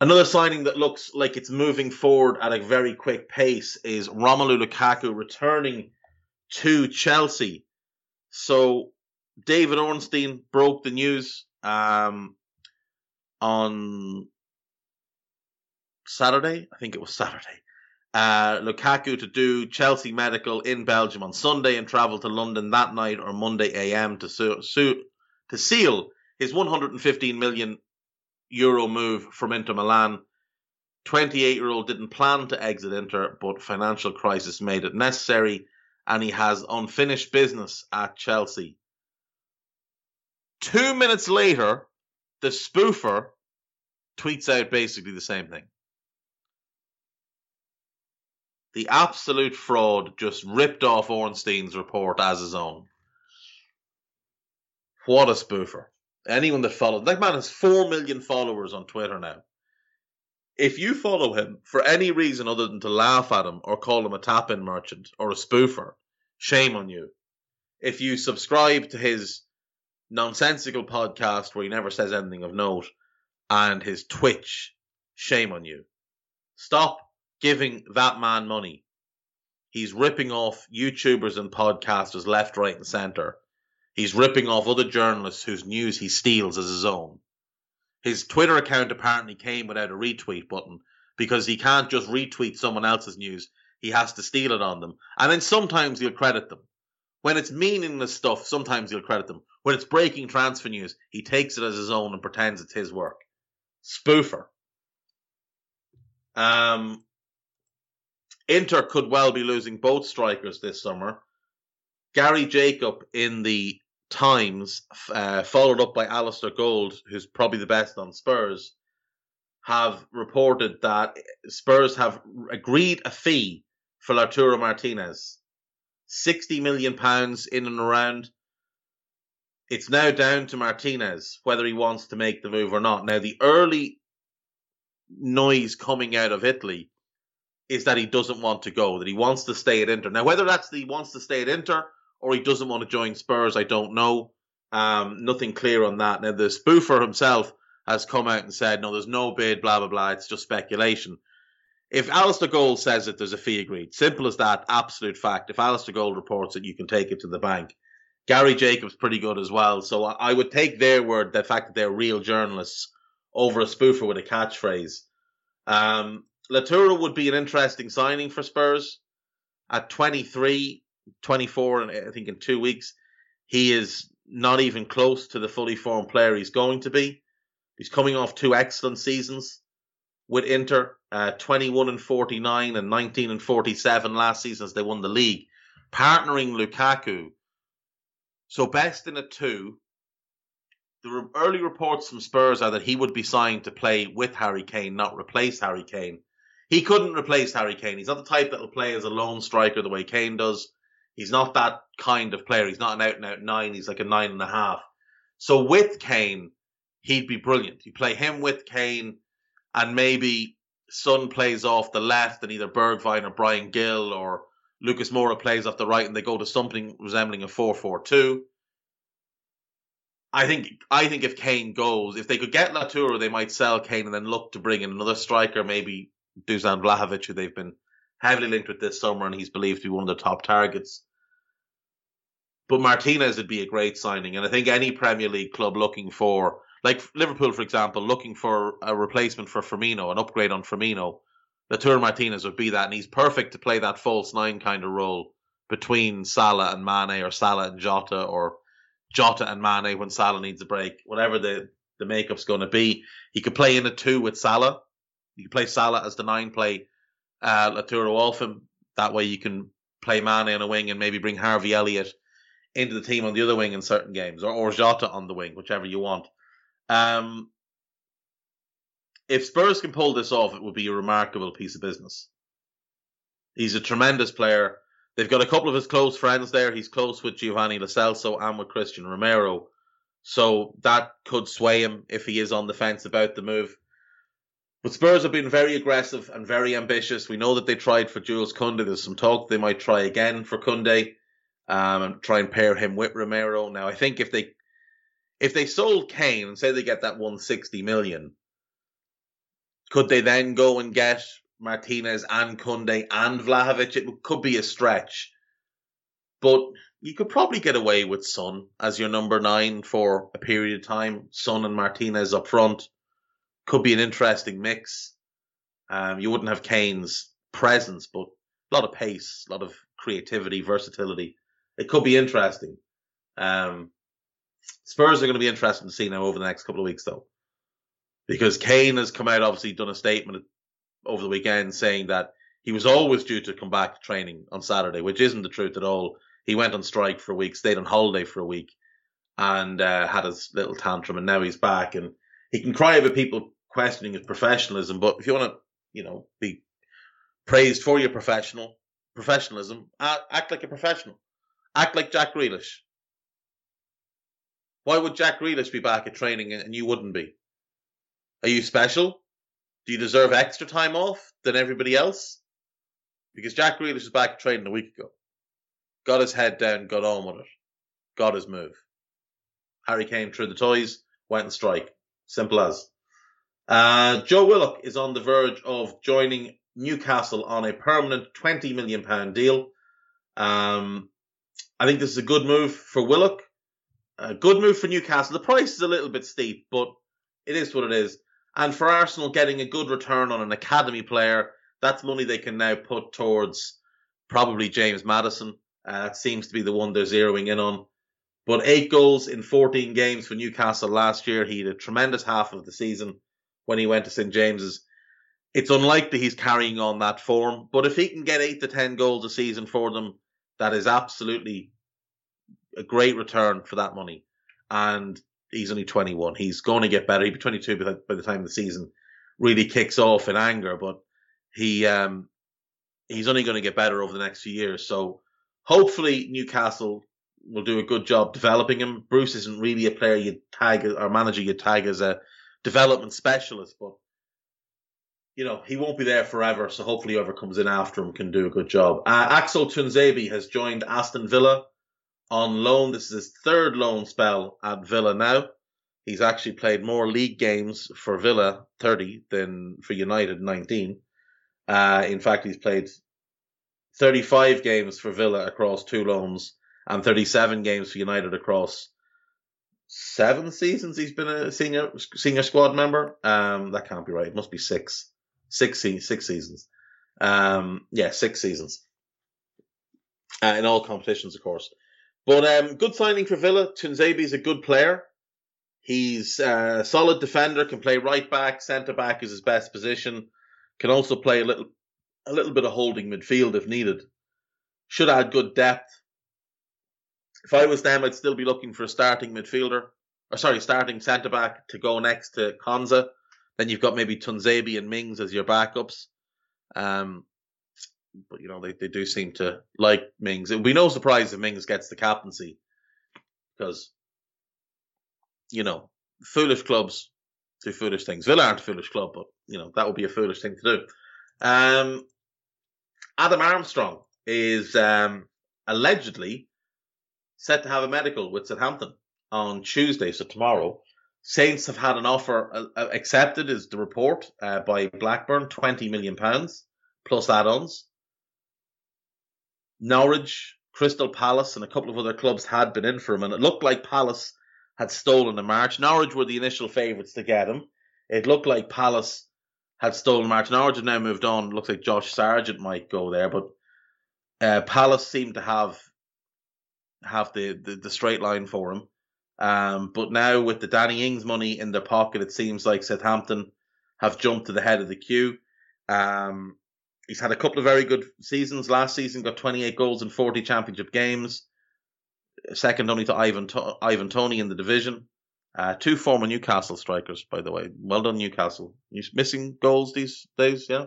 Another signing that looks like it's moving forward at a very quick pace is Romelu Lukaku returning to Chelsea. So David Ornstein broke the news um, on Saturday. I think it was Saturday. Uh, Lukaku to do Chelsea medical in Belgium on Sunday and travel to London that night or Monday AM to su- su- to seal his 115 million euro move from Inter Milan. 28 year old didn't plan to exit Inter, but financial crisis made it necessary, and he has unfinished business at Chelsea. Two minutes later, the spoofer tweets out basically the same thing. The absolute fraud just ripped off Ornstein's report as his own. What a spoofer. Anyone that follows, that man has 4 million followers on Twitter now. If you follow him for any reason other than to laugh at him or call him a tap in merchant or a spoofer, shame on you. If you subscribe to his nonsensical podcast where he never says anything of note and his Twitch, shame on you. Stop giving that man money. He's ripping off YouTubers and podcasters left, right, and center. He's ripping off other journalists whose news he steals as his own. His Twitter account apparently came without a retweet button because he can't just retweet someone else's news. He has to steal it on them. And then sometimes he'll credit them. When it's meaningless stuff, sometimes he'll credit them. When it's breaking transfer news, he takes it as his own and pretends it's his work. Spoofer. Um, Inter could well be losing both strikers this summer. Gary Jacob in the Times, uh, followed up by Alasdair Gold, who's probably the best on Spurs, have reported that Spurs have agreed a fee for Lautaro Martinez. 60 million pounds in and around. It's now down to Martinez whether he wants to make the move or not. Now, the early noise coming out of Italy is that he doesn't want to go, that he wants to stay at Inter. Now, whether that's that he wants to stay at Inter or he doesn't want to join Spurs, I don't know. Um, nothing clear on that. Now, the spoofer himself has come out and said, no, there's no bid, blah, blah, blah. It's just speculation. If Alasdair Gold says it, there's a fee agreed. Simple as that, absolute fact. If Alasdair Gold reports it, you can take it to the bank. Gary Jacobs pretty good as well. So I would take their word, the fact that they're real journalists, over a spoofer with a catchphrase. Um, Lautaro would be an interesting signing for Spurs at 23, 24, and I think in two weeks, he is not even close to the fully formed player he's going to be. He's coming off two excellent seasons with Inter, uh, 21 and 49 and 19 and 47 last season as they won the league, partnering Lukaku. So best in a two. The early reports from Spurs are that he would be signed to play with Harry Kane, not replace Harry Kane. He couldn't replace Harry Kane. He's not the type that'll play as a lone striker the way Kane does. He's not that kind of player. He's not an out and out nine. He's like a nine and a half. So with Kane, he'd be brilliant. You play him with Kane. And maybe Son plays off the left, and either Bergwijn or Bryan Gil or Lucas Moura plays off the right, and they go to something resembling a four-four-two. I think I think if Kane goes, if they could get Lautaro, they might sell Kane and then look to bring in another striker, maybe Dusan Vlahovic, who they've been heavily linked with this summer, and he's believed to be one of the top targets. But Martinez would be a great signing, and I think any Premier League club looking for, like Liverpool, for example, looking for a replacement for Firmino, an upgrade on Firmino, Lautaro Martinez would be that, and he's perfect to play that false nine kind of role between Salah and Mane, or Salah and Jota, or Jota and Mane when Salah needs a break, whatever the the makeup's going to be. He could play in a two with Salah. You could play Salah as the nine, play uh, Lautaro Alfin. That way you can play Mane on a wing and maybe bring Harvey Elliott into the team on the other wing in certain games, or, or Jota on the wing, whichever you want. Um, if Spurs can pull this off, it would be a remarkable piece of business. He's a tremendous player. They've got a couple of his close friends there. He's close with Giovanni Lo and with Cristian Romero. So that could sway him if he is on the fence about the move. But Spurs have been very aggressive and very ambitious. We know that they tried for Jules Koundé. There's some talk they might try again for Koundé um, and try and pair him with Romero. Now, I think if they if they sold Kane and say they get that 160 million, could they then go and get Martinez and Koundé and Vlahovic. It could be a stretch, but you could probably get away with Son as your number nine for a period of time. Son and Martinez up front could be an interesting mix. Um, you wouldn't have Kane's presence, but a lot of pace, a lot of creativity, versatility. It could be interesting. Um, Spurs are going to be interesting to see now over the next couple of weeks, though, because Kane has come out, obviously done a statement over the weekend saying that he was always due to come back to training on Saturday, which isn't the truth at all. He went on strike for a week, stayed on holiday for a week, and uh, had his little tantrum, and now he's back. And he can cry about people questioning his professionalism, but if you want to, you know, be praised for your professional professionalism, act like a professional. Act like Jack Grealish. Why would Jack Grealish be back at training and you wouldn't be? Are you special? Do you deserve extra time off than everybody else? Because Jack Grealish was back at training a week ago. Got his head down, got on with it. Got his move. Harry came through the toys, went and strike. Simple as. Uh, Joe Willock is on the verge of joining Newcastle on a permanent £20 million deal. Um, I think this is a good move for Willock. A good move for Newcastle. The price is a little bit steep, but it is what it is. And for Arsenal getting a good return on an academy player, that's money they can now put towards probably James Maddison. Uh, that seems to be the one they're zeroing in on. But eight goals in 14 games for Newcastle last year. He had a tremendous half of the season when he went to St James's. It's unlikely he's carrying on that form, but if he can get eight to 10 goals a season for them, that is absolutely a great return for that money. And he's only 21. He's going to get better. He'll be 22 by the, by the time the season really kicks off in anger, but he um, he's only going to get better over the next few years. So hopefully Newcastle will do a good job developing him. Bruce isn't really a player you tag or manager you tag as a development specialist, but you know he won't be there forever. So hopefully whoever comes in after him can do a good job. Uh, Axel Tuanzebe has joined Aston Villa on loan. This is his third loan spell at Villa now. He's actually played more league games for Villa, 30, than for United, 19. Uh, in fact, he's played 35 games for Villa across two loans and 37 games for United across seven seasons. He's been a senior senior squad member. Um, that can't be right. It must be six, six, six seasons. Um, yeah, six seasons uh, in all competitions, of course. But um, good signing for Villa. Tuanzebe is a good player. He's a solid defender, can play right back, centre back is his best position. Can also play a little a little bit of holding midfield if needed. Should add good depth. If I was them, I'd still be looking for a starting midfielder, or sorry, starting centre back to go next to Konsa. Then you've got maybe Tuanzebe and Mings as your backups. Um, but you know they, they do seem to like Mings. It would be no surprise if Mings gets the captaincy because you know foolish clubs do foolish things. Villa aren't a foolish club, but you know that would be a foolish thing to do. Um, Adam Armstrong is um, allegedly set to have a medical with Southampton on Tuesday, so tomorrow. Saints have had an offer uh, uh accepted, is the report uh, by Blackburn, twenty million pounds plus add-ons. Norwich, Crystal Palace, and a couple of other clubs had been in for him, and it looked like Palace had stolen the march. Norwich were the initial favourites to get him. It looked like Palace had stolen the march. Norwich have now moved on. It looks like Josh Sargent might go there, but uh, Palace seem to have have the, the, the straight line for him. Um, but now with the Danny Ings money in their pocket, it seems like Southampton have jumped to the head of the queue. Um, he's had a couple of very good seasons. Last season, got 28 goals in 40 championship games, second only to Ivan Ivan Toney in the division. Uh, two former Newcastle strikers, by the way. Well done, Newcastle. Missing goals these days, yeah.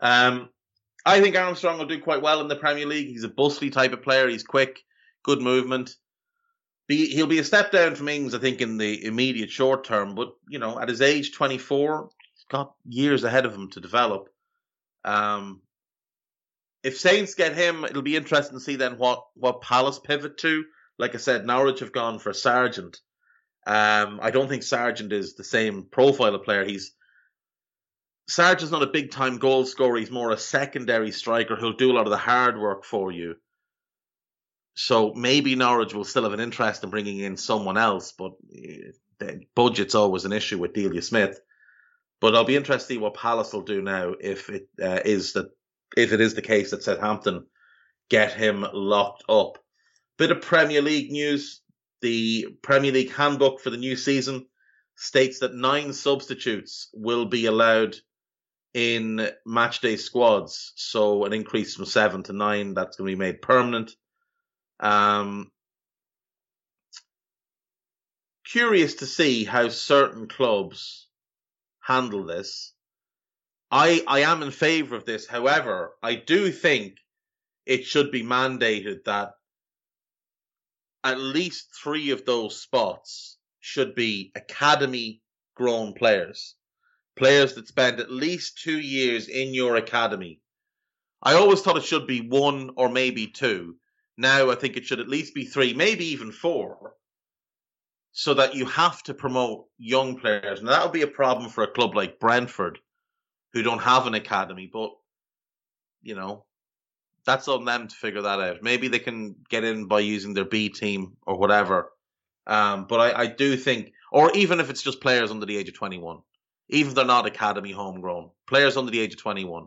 Um, I think Armstrong will do quite well in the Premier League. He's a bustly type of player. He's quick, good movement. Be, he'll be a step down from Ings, I think, in the immediate short term. But you know, at his age, 24, he's got years ahead of him to develop. Um, if Saints get him, it'll be interesting to see then what what Palace pivot to. Like I said, Norwich have gone for Sargent. Um, I don't think Sargent is the same profile of player. He's Sargent's not a big time goal scorer. He's more a secondary striker who'll do a lot of the hard work for you. So maybe Norwich will still have an interest in bringing in someone else, but eh, budget's always an issue with Delia Smith. But I'll be interested to see what Palace will do now if it uh, is that if it is the case that Southampton get him locked up. Bit of Premier League news. The Premier League handbook for the new season states that nine substitutes will be allowed in matchday squads. So an increase from seven to nine. That's going to be made permanent. Um, curious to see how certain clubs handle this. I I am in favour of this. However, I do think it should be mandated that at least three of those spots should be academy grown players, players that spend at least two years in your academy. I always thought it should be one or maybe two. Now I think it should at least be three, maybe even four, so that you have to promote young players. And that would be a problem for a club like Brentford, who don't have an academy. But you know, that's on them to figure that out. Maybe they can get in by using their B team or whatever. Um, but I, I do think, or even if it's just players under the age of 21, even if they're not academy homegrown, players under the age of 21,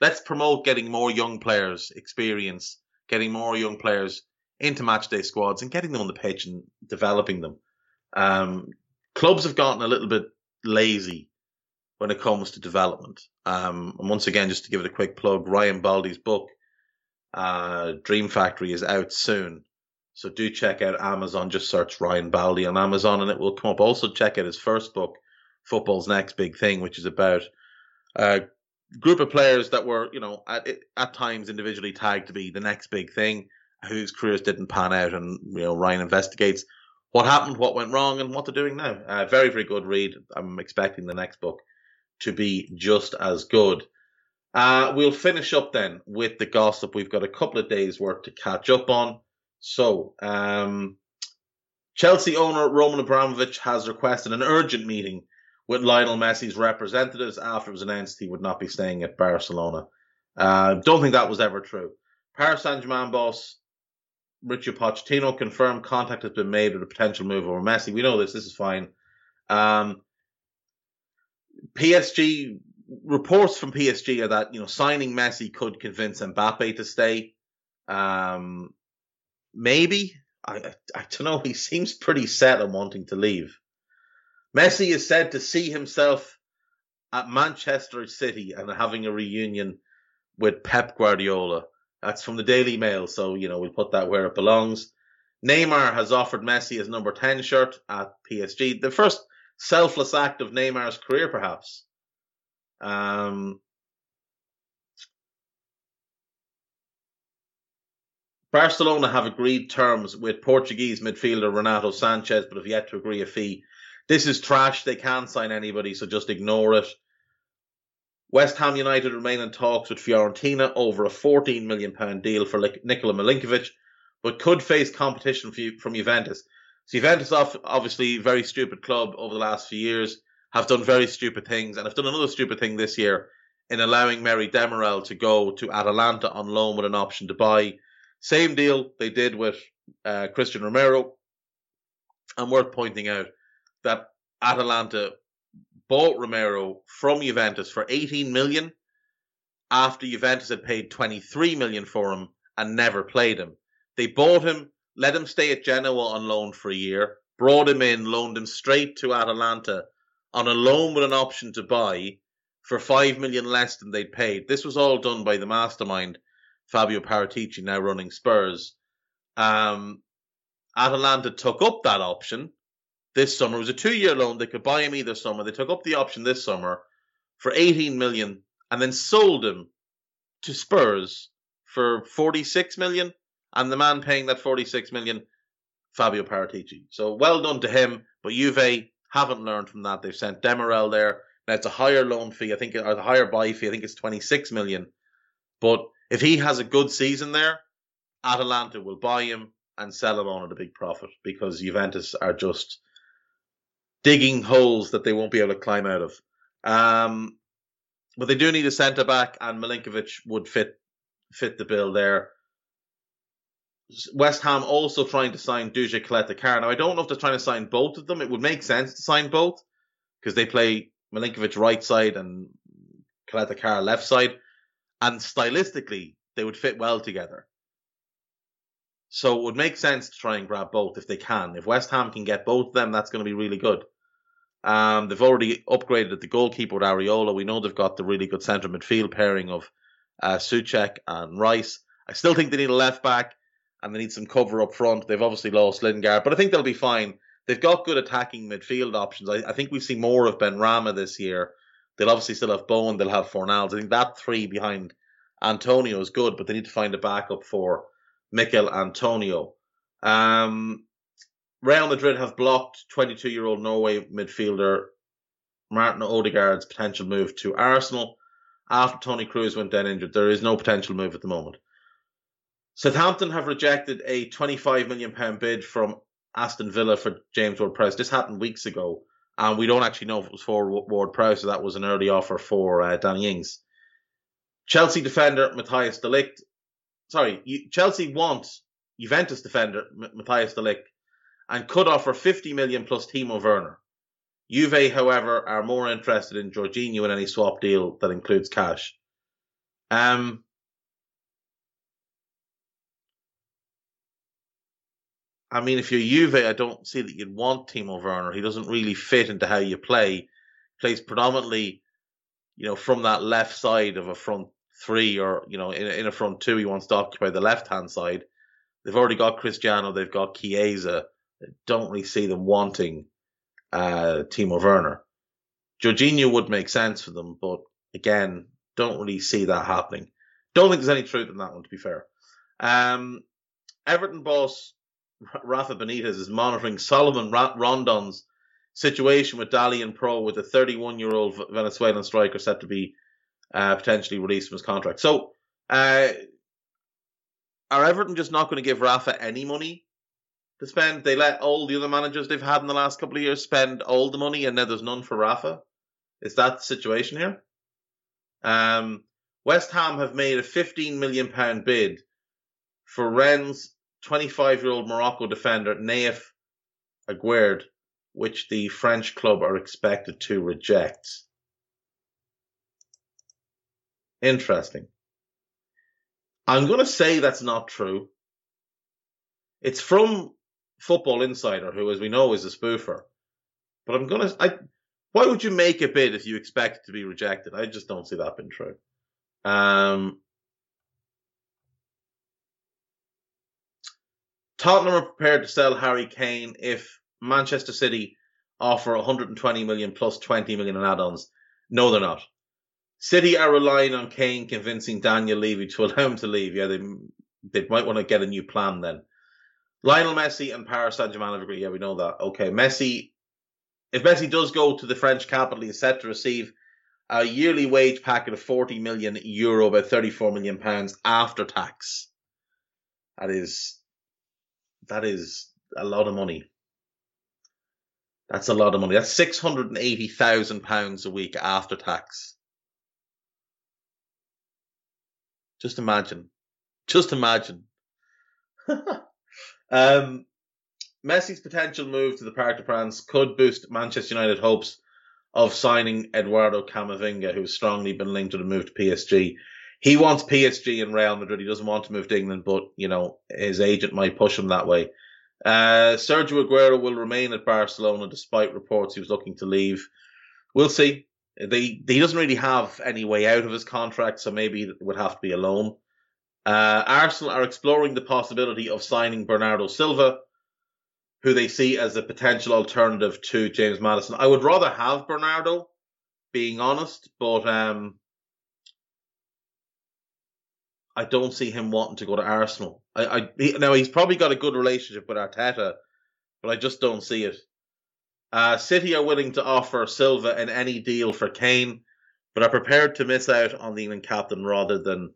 let's promote getting more young players experience, getting more young players into matchday squads and getting them on the pitch and developing them. Um, clubs have gotten a little bit lazy when it comes to development. Um, and once again, just to give it a quick plug, Ryan Baldi's book, uh, Dream Factory, is out soon. So do check out Amazon. Just search Ryan Baldi on Amazon and it will come up. Also check out his first book, Football's Next Big Thing, which is about a group of players that were, you know, at, at times individually tagged to be the next big thing, whose careers didn't pan out. And, you know, Ryan investigates what happened, what went wrong, and what they're doing now. Uh, very, very good read. I'm expecting the next book to be just as good. Uh, we'll finish up then with the gossip. We've got a couple of days work to catch up on. So, um, Chelsea owner Roman Abramovich has requested an urgent meeting with Lionel Messi's representatives after it was announced he would not be staying at Barcelona. Uh, don't think that was ever true. Paris Saint-Germain boss Richard Pochettino confirmed contact has been made with a potential move over Messi. We know this. This is fine. Um, PSG reports from PSG are that you know signing Messi could convince Mbappe to stay. Um, maybe I I don't know. He seems pretty set on wanting to leave. Messi is said to see himself at Manchester City and having a reunion with Pep Guardiola. That's from the Daily Mail, so you know we'll put that where it belongs. Neymar has offered Messi his number 10 shirt at PSG. The first selfless act of Neymar's career, perhaps. Um, Barcelona have agreed terms with Portuguese midfielder Renato Sanches, but have yet to agree a fee this is trash. They can't sign anybody, so just ignore it. West Ham United remain in talks with Fiorentina over a 14 million pound deal for Nikola Milenkovic, but could face competition from Juventus. So Juventus, obviously, very stupid club over the last few years, have done very stupid things, and have done another stupid thing this year in allowing Merih Demiral to go to Atalanta on loan with an option to buy. Same deal they did with uh, Cristian Romero. And worth pointing out that Atalanta bought Romero from Juventus for 18 million after Juventus had paid 23 million for him and never played him. They bought him, let him stay at Genoa on loan for a year, brought him in, loaned him straight to Atalanta on a loan with an option to buy for 5 million less than they'd paid. This was all done by the mastermind, Fabio Paratici, now running Spurs. Um, Atalanta took up that option this summer. It was a two year loan. They could buy him either summer. They took up the option this summer for 18 million and then sold him to Spurs for 46 million. And the man paying that 46 million, Fabio Paratici. So well done to him. But Juve haven't learned from that. They've sent Demiral there. Now it's a higher loan fee. I think, or the higher buy fee. I think it's 26 million. But if he has a good season there, Atalanta will buy him and sell him on at a big profit because Juventus are just digging holes that they won't be able to climb out of. Um, but they do need a centre back, and Milenkovic would fit fit the bill there. West Ham also trying to sign Duje Caleta-Car. Now I don't know if they're trying to sign both of them. It would make sense to sign both because they play Milenkovic right side and Caleta-Car left side, and stylistically they would fit well together. So it would make sense to try and grab both if they can. If West Ham can get both of them, that's going to be really good. Um, they've already upgraded the goalkeeper with Areola. We know they've got the really good centre midfield pairing of uh, Soucek and Rice. I still think they need a left back and they need some cover up front. They've obviously lost Lingard, but I think they'll be fine. They've got good attacking midfield options. I, I think we see more of Benrahma this year. They'll obviously still have Bowen, they'll have Fornals. I think that three behind Antonio is good, but they need to find a backup for Michail Antonio. Um, Real Madrid have blocked 22 year old Norway midfielder Martin Odegaard's potential move to Arsenal after Toni Kroos went down injured. There is no potential move at the moment. Southampton have rejected a £25 million bid from Aston Villa for James Ward Prowse. This happened weeks ago, and we don't actually know if it was for Ward Prowse, so that was an early offer for uh, Danny Ings. Chelsea defender Matthias de Ligt sorry, Chelsea want Juventus defender Matthias de Ligt and could offer 50 million plus Timo Werner. Juve, however, are more interested in Jorginho in any swap deal that includes cash. Um, I mean, if you're Juve, I don't see that you'd want Timo Werner. He doesn't really fit into how you play. He plays predominantly, you know, from that left side of a front three or you know in, in a front two he wants to occupy the left hand side. They've already got Cristiano, they've got Chiesa. Don't really see them wanting uh, Timo Werner. Jorginho would make sense for them, but again, don't really see that happening. Don't think there's any truth in that one, to be fair. Um, Everton boss Rafa Benitez is monitoring Solomon Rondon's situation with Dalian Pro, with a 31 year old Venezuelan striker set to be uh, potentially released from his contract. So, uh, are Everton just not going to give Rafa any money to spend? They let all the other managers they've had in the last couple of years spend all the money, and now there's none for Rafa. Is that the situation here? Um, West Ham have made a 15 million pound bid for Rennes' 25 year old Morocco defender Nayef Aguerd, which the French club are expected to reject. Interesting. I'm going to say that's not true. It's from Football Insider, who, as we know, is a spoofer. But I'm to. I, why would you make a bid if you expect it to be rejected? I just don't see that being true. Um, Tottenham are prepared to sell Harry Kane if Manchester City offer 120 million plus 20 million in add-ons. No, they're not. City are relying on Kane convincing Daniel Levy to allow him to leave. Yeah, they they might want to get a new plan then. Lionel Messi and Paris Saint Germain have agreed. Yeah, we know that. Okay, Messi if Messi does go to the French capital, he's set to receive a yearly wage packet of 40 million euro, about 34 million pounds after tax. That is, that is a lot of money. That's a lot of money. That's 680,000 pounds a week after tax. Just imagine. Just imagine. um, Messi's potential move to the Parc des Princes could boost Manchester United hopes of signing Eduardo Camavinga, who's strongly been linked to the move to PSG. He wants PSG and Real Madrid. He doesn't want to move to England, but you know his agent might push him that way. Uh, Sergio Aguero will remain at Barcelona despite reports he was looking to leave. We'll see. They, he doesn't really have any way out of his contract, so maybe it would have to be a loan. Uh, Arsenal are exploring the possibility of signing Bernardo Silva, who they see as a potential alternative to James Maddison. I would rather have Bernardo, being honest, but um, I don't see him wanting to go to Arsenal. I, I he, now he's probably got a good relationship with Arteta, but I just don't see it. Uh, City are willing to offer Silva in any deal for Kane, but are prepared to miss out on the England captain rather than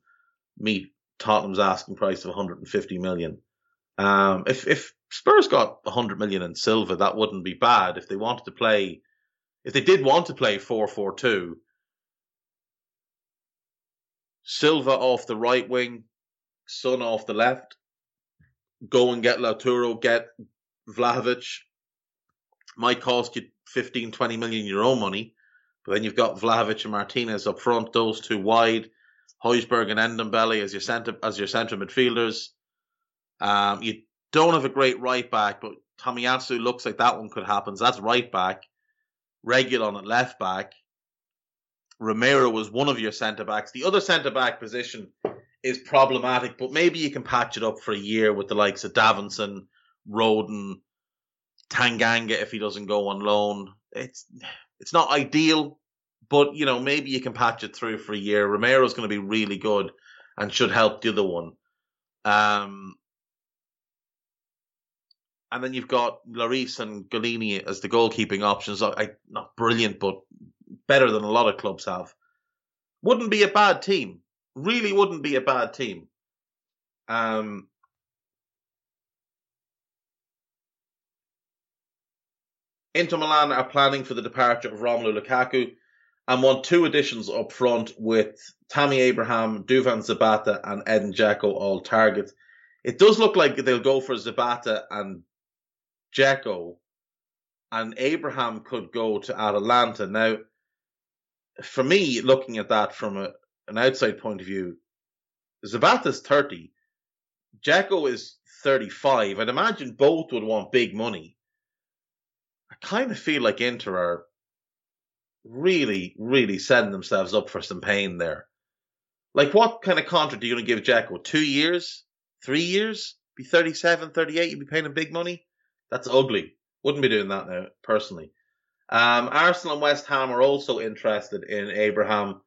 meet Tottenham's asking price of 150 million. Um, if if Spurs got 100 million in Silva, that wouldn't be bad. If they wanted to play, if they did want to play 4-4-2, Silva off the right wing, Son off the left, go and get Lautaro, get Vlahovic. Might cost you 15, 20 million your own money, but then you've got Vlahovic and Martinez up front, those two wide, Højbjerg and Ndombele as your centre as your centre midfielders. Um, you don't have a great right back, but Tomiyasu looks like that one could happen. So that's right back. Reguilón at left back. Romero was one of your centre backs. The other centre back position is problematic, but maybe you can patch it up for a year with the likes of Davinson, Rodon, Tanganga if he doesn't go on loan. It's it's not ideal, but you know maybe you can patch it through for a year. Romero's going to be really good and should help the other one. Um, and then you've got Lloris and Gollini as the goalkeeping options. I, not brilliant, but better than a lot of clubs have. Wouldn't be a bad team. Really wouldn't be a bad team. Um, Inter Milan are planning for the departure of Romelu Lukaku and want two additions up front with Tammy Abraham, Duvan Zapata, and Edin Dzeko all targets. It does look like they'll go for Zapata and Dzeko, and Abraham could go to Atalanta. Now, for me, looking at that from a, an outside point of view, Zapata's 30, Dzeko is 35. I'd imagine both would want big money. I kind of feel like Inter are really, really setting themselves up for some pain there. Like, what kind of contract are you going to give Dzeko? Two years? Three years? Be 37, 38, you'd be paying him big money? That's ugly. Wouldn't be doing that now, personally. Um, Arsenal and West Ham are also interested in Abraham.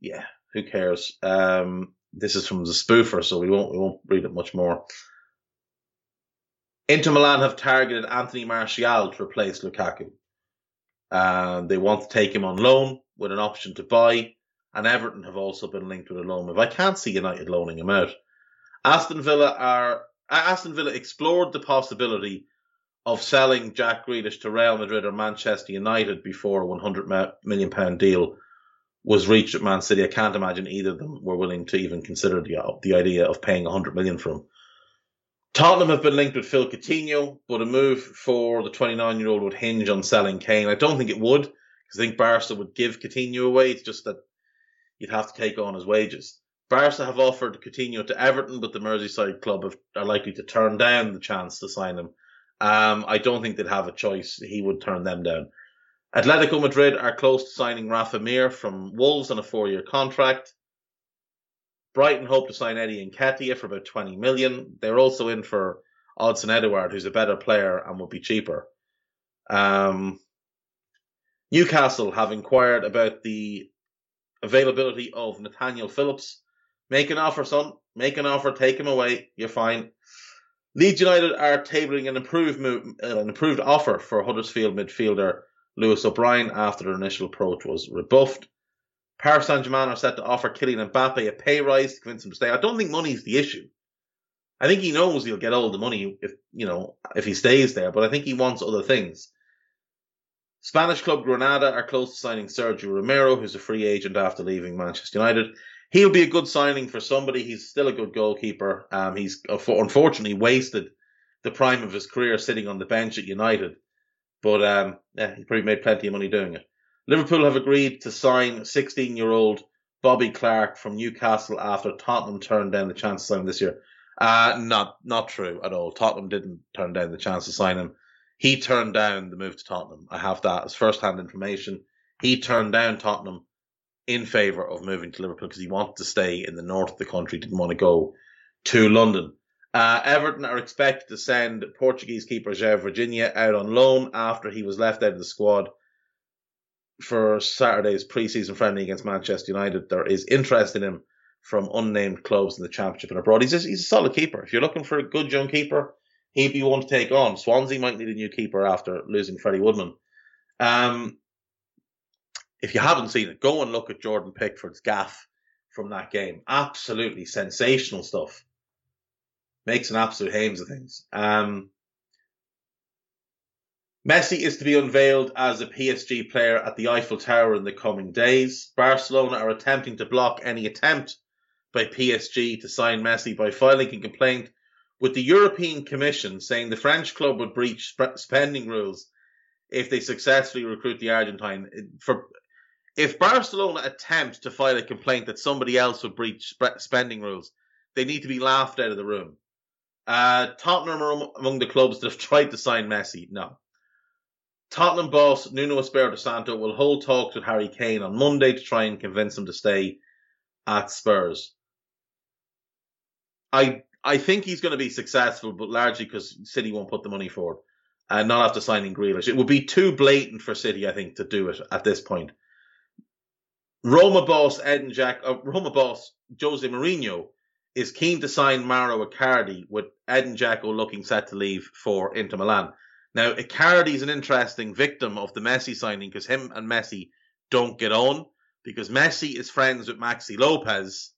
Yeah, who cares? Um, this is from the spoofer, so we won't we won't read it much more. Inter Milan have targeted Anthony Martial to replace Lukaku. Um, they want to take him on loan with an option to buy, and Everton have also been linked with a loan move. I can't see United loaning him out. Aston Villa are Aston Villa explored the possibility of selling Jack Grealish to Real Madrid or Manchester United before a 100 million pound deal was reached at Man City. I can't imagine either of them were willing to even consider the the idea of paying 100 million for him. Tottenham have been linked with Phil Coutinho, but a move for the 29 year old would hinge on selling Kane. I don't think it would, because I think Barca would give Coutinho away. It's just that you'd have to take on his wages. Barca have offered Coutinho to Everton, but the Merseyside club have, are likely to turn down the chance to sign him. Um, I don't think they'd have a choice. He would turn them down. Atletico Madrid are close to signing Rafa Mir from Wolves on a four-year contract. Brighton hope to sign Eddie and Nketiah for about 20 million. They're also in for Odsonne Edouard, who's a better player and would be cheaper. Um, Newcastle have inquired about the availability of Nathaniel Phillips Make an offer, son. Make an offer. Take him away. You're fine. Leeds United are tabling an improved move, uh, an improved offer for Huddersfield midfielder Lewis O'Brien after their initial approach was rebuffed. Paris Saint Germain are set to offer Kylian Mbappe a pay rise to convince him to stay. I don't think money's the issue. I think he knows he'll get all the money if you know if he stays there, but I think he wants other things. Spanish club Granada are close to signing Sergio Romero, who's a free agent after leaving Manchester United. He'll be a good signing for somebody. He's still a good goalkeeper. Um, he's unfortunately wasted the prime of his career sitting on the bench at United, but um, yeah, he probably made plenty of money doing it. Liverpool have agreed to sign 16-year-old Bobby Clark from Newcastle after Tottenham turned down the chance to sign him this year. Uh, not not true at all. Tottenham didn't turn down the chance to sign him. He turned down the move to Tottenham. I have that as first hand information. He turned down Tottenham in favour of moving to Liverpool because he wanted to stay in the north of the country, didn't want to go to London. Uh, Everton are expected to send Portuguese keeper João Virginia out on loan after he was left out of the squad for Saturday's pre-season friendly against Manchester United. There is interest in him from unnamed clubs in the Championship and abroad. He's a, he's a solid keeper. If you're looking for a good young keeper, he'd be one to take on. Swansea might need a new keeper after losing Freddie Woodman. Um, if you haven't seen it, go and look at Jordan Pickford's gaffe from that game. Absolutely sensational stuff. Makes an absolute hames of things. Um, Messi is to be unveiled as a PSG player at the Eiffel Tower in the coming days. Barcelona are attempting to block any attempt by PSG to sign Messi by filing a complaint with the European Commission saying the French club would breach spending rules if they successfully recruit the Argentine. For if Barcelona attempt to file a complaint that somebody else would breach spending rules, they need to be laughed out of the room. Uh, Tottenham are among the clubs that have tried to sign Messi. No. Tottenham boss Nuno Espirito Santo will hold talks with Harry Kane on Monday to try and convince him to stay at Spurs. I I think he's going to be successful, but largely because City won't put the money forward and not after signing Grealish. It would be too blatant for City, I think, to do it at this point. Roma boss Edin Jack, uh, Roma boss Jose Mourinho is keen to sign Mauro Icardi with Edin Dzeko looking set to leave for Inter Milan. Now, Icardi is an interesting victim of the Messi signing because him and Messi don't get on because Messi is friends with Maxi Lopez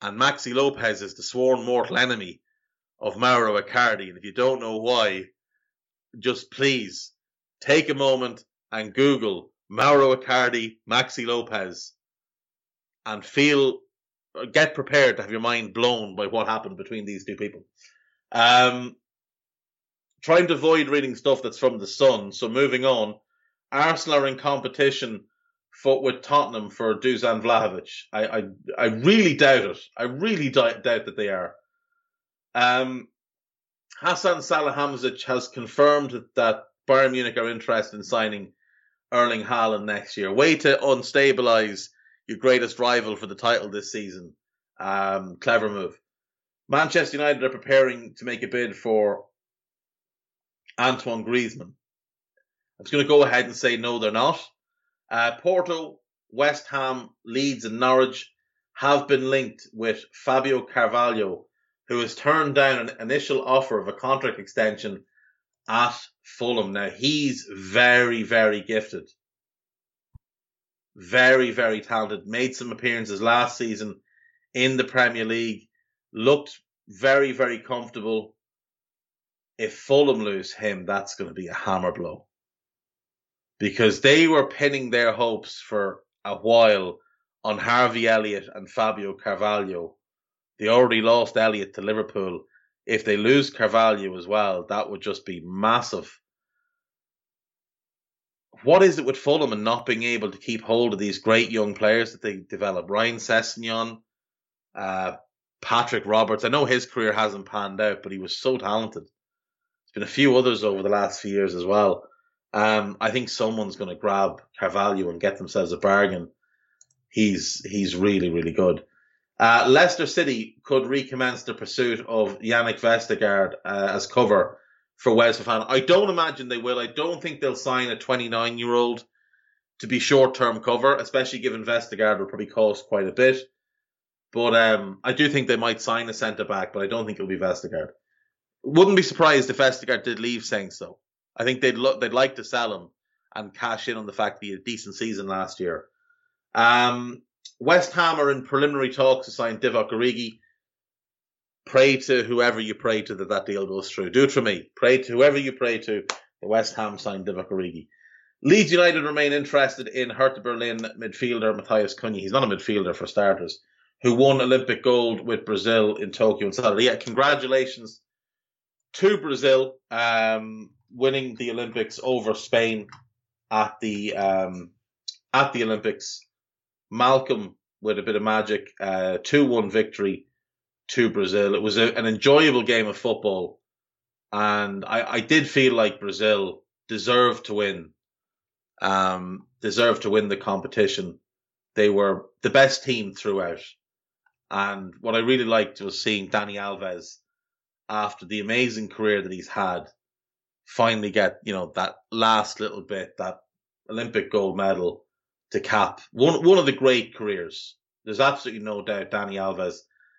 and Maxi Lopez is the sworn mortal enemy of Mauro Icardi. And if you don't know why, just please take a moment and Google Mauro Icardi, Maxi Lopez, and feel, get prepared to have your mind blown by what happened between these two people. Um, trying to avoid reading stuff that's from the Sun. So moving on, Arsenal are in competition for, with Tottenham for Dusan Vlahovic. I, I, I really doubt it. I really doubt, doubt that they are. Um, Hassan Salihamidzic has confirmed that Bayern Munich are interested in signing Erling Haaland next year. Way to unstabilize your greatest rival for the title this season. Um, clever move. Manchester United are preparing to make a bid for Antoine Griezmann. I'm just going to go ahead and say no, they're not. Uh, Porto, West Ham, Leeds, and Norwich have been linked with Fabio Carvalho, who has turned down an initial offer of a contract extension at Fulham. Now, he's very, very gifted. Very, very talented. Made some appearances last season in the Premier League. Looked very, very comfortable. If Fulham lose him, that's going to be a hammer blow because they were pinning their hopes for a while on Harvey Elliott and Fabio Carvalho. They already lost Elliott to Liverpool. If they lose Carvalho as well, that would just be massive. What is it with Fulham and not being able to keep hold of these great young players that they develop? Ryan Sessegnon, uh, Patrick Roberts. I know his career hasn't panned out, but he was so talented. Been a few others over the last few years as well. Um, I think someone's going to grab Carvalho and get themselves a bargain. He's he's really really good. Uh, Leicester City could recommence the pursuit of Yannick Vestergaard uh, as cover for Wes Fofana. I don't imagine they will. I don't think they'll sign a 29 year old to be short term cover, especially given Vestergaard will probably cost quite a bit. But um, I do think they might sign a centre back, but I don't think it'll be Vestergaard. Wouldn't be surprised if Vestergaard did leave Saints though. I think they'd lo- they'd like to sell him and cash in on the fact that he had a decent season last year. Um, West Ham are in preliminary talks to sign Divock Origi. Pray to whoever you pray to that that deal goes through. Do it for me. Pray to whoever you pray to. The West Ham sign Divock Origi. Leeds United remain interested in Hertha Berlin midfielder Matheus Cunha. He's not a midfielder for starters, who won Olympic gold with Brazil in Tokyo on Saturday. Yeah, congratulations to Brazil, um, winning the Olympics over Spain at the um, at the Olympics. Malcom with a bit of magic, uh, two one victory to Brazil. It was a, an enjoyable game of football, and I, I did feel like Brazil deserved to win um, deserved to win the competition. They were the best team throughout. And what I really liked was seeing Dani Alves after the amazing career that he's had finally get, you know, that last little bit, that Olympic gold medal to cap one, one of the great careers. There's absolutely no doubt Dani Alves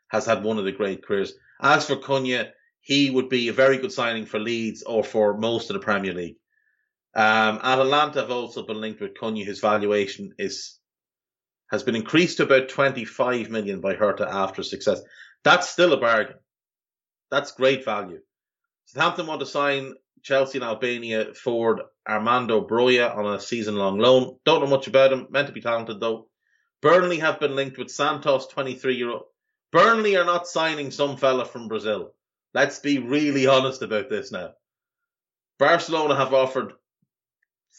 has had one of the great careers. As for Cunha, he would be a very good signing for Leeds or for most of the Premier League. Um, Atalanta have also been linked with Cunha, whose valuation is has been increased to about 25 million by Hertha after success. That's still a bargain. That's great value. Southampton want to sign Chelsea and Albania forward Armando Broja on a season long loan. Don't know much about him. Meant to be talented though. Burnley have been linked with Santos, 23 euro. Burnley are not signing some fella from Brazil. Let's be really honest about this now. Barcelona have offered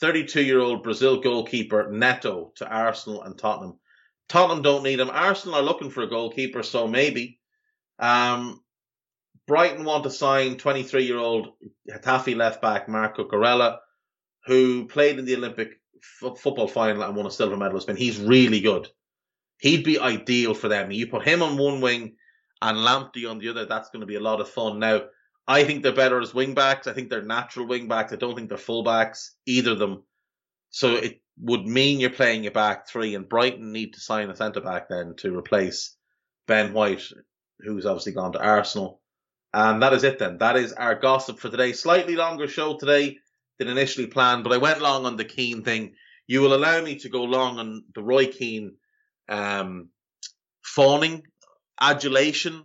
32 year old Brazil goalkeeper Neto to Arsenal and Tottenham. Tottenham don't need him. Arsenal are looking for a goalkeeper, so maybe. Um, Brighton want to sign 23 year old Getafe left back Marco Cucurella, who played in the Olympic f- football final and won a silver medal in Spain. He's really good. He'd be ideal for them. You put him on one wing and Lamptey on the other. That's going to be a lot of fun. Now, I think they're better as wing backs. I think they're natural wing backs. I don't think they're full backs, either of them. So it would mean you're playing your back three, and Brighton need to sign a centre back then to replace Ben White, who's obviously gone to Arsenal. And that is it then. That is our gossip for today. Slightly longer show today than initially planned, but I went long on the Keane thing. You will allow me to go long on the Roy Keane um, fawning, adulation,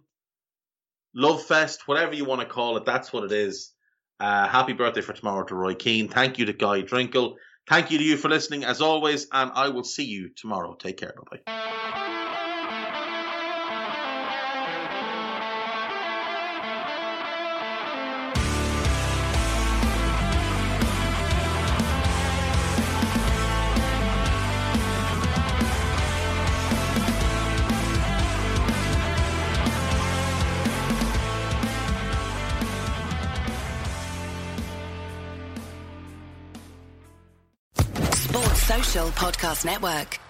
love fest, whatever you want to call it. That's what it is. Uh, happy birthday for tomorrow to Roy Keane. Thank you to Guy Drinkle. Thank you to you for listening as always, and I will see you tomorrow. Take care. Bye bye. Podcast Network.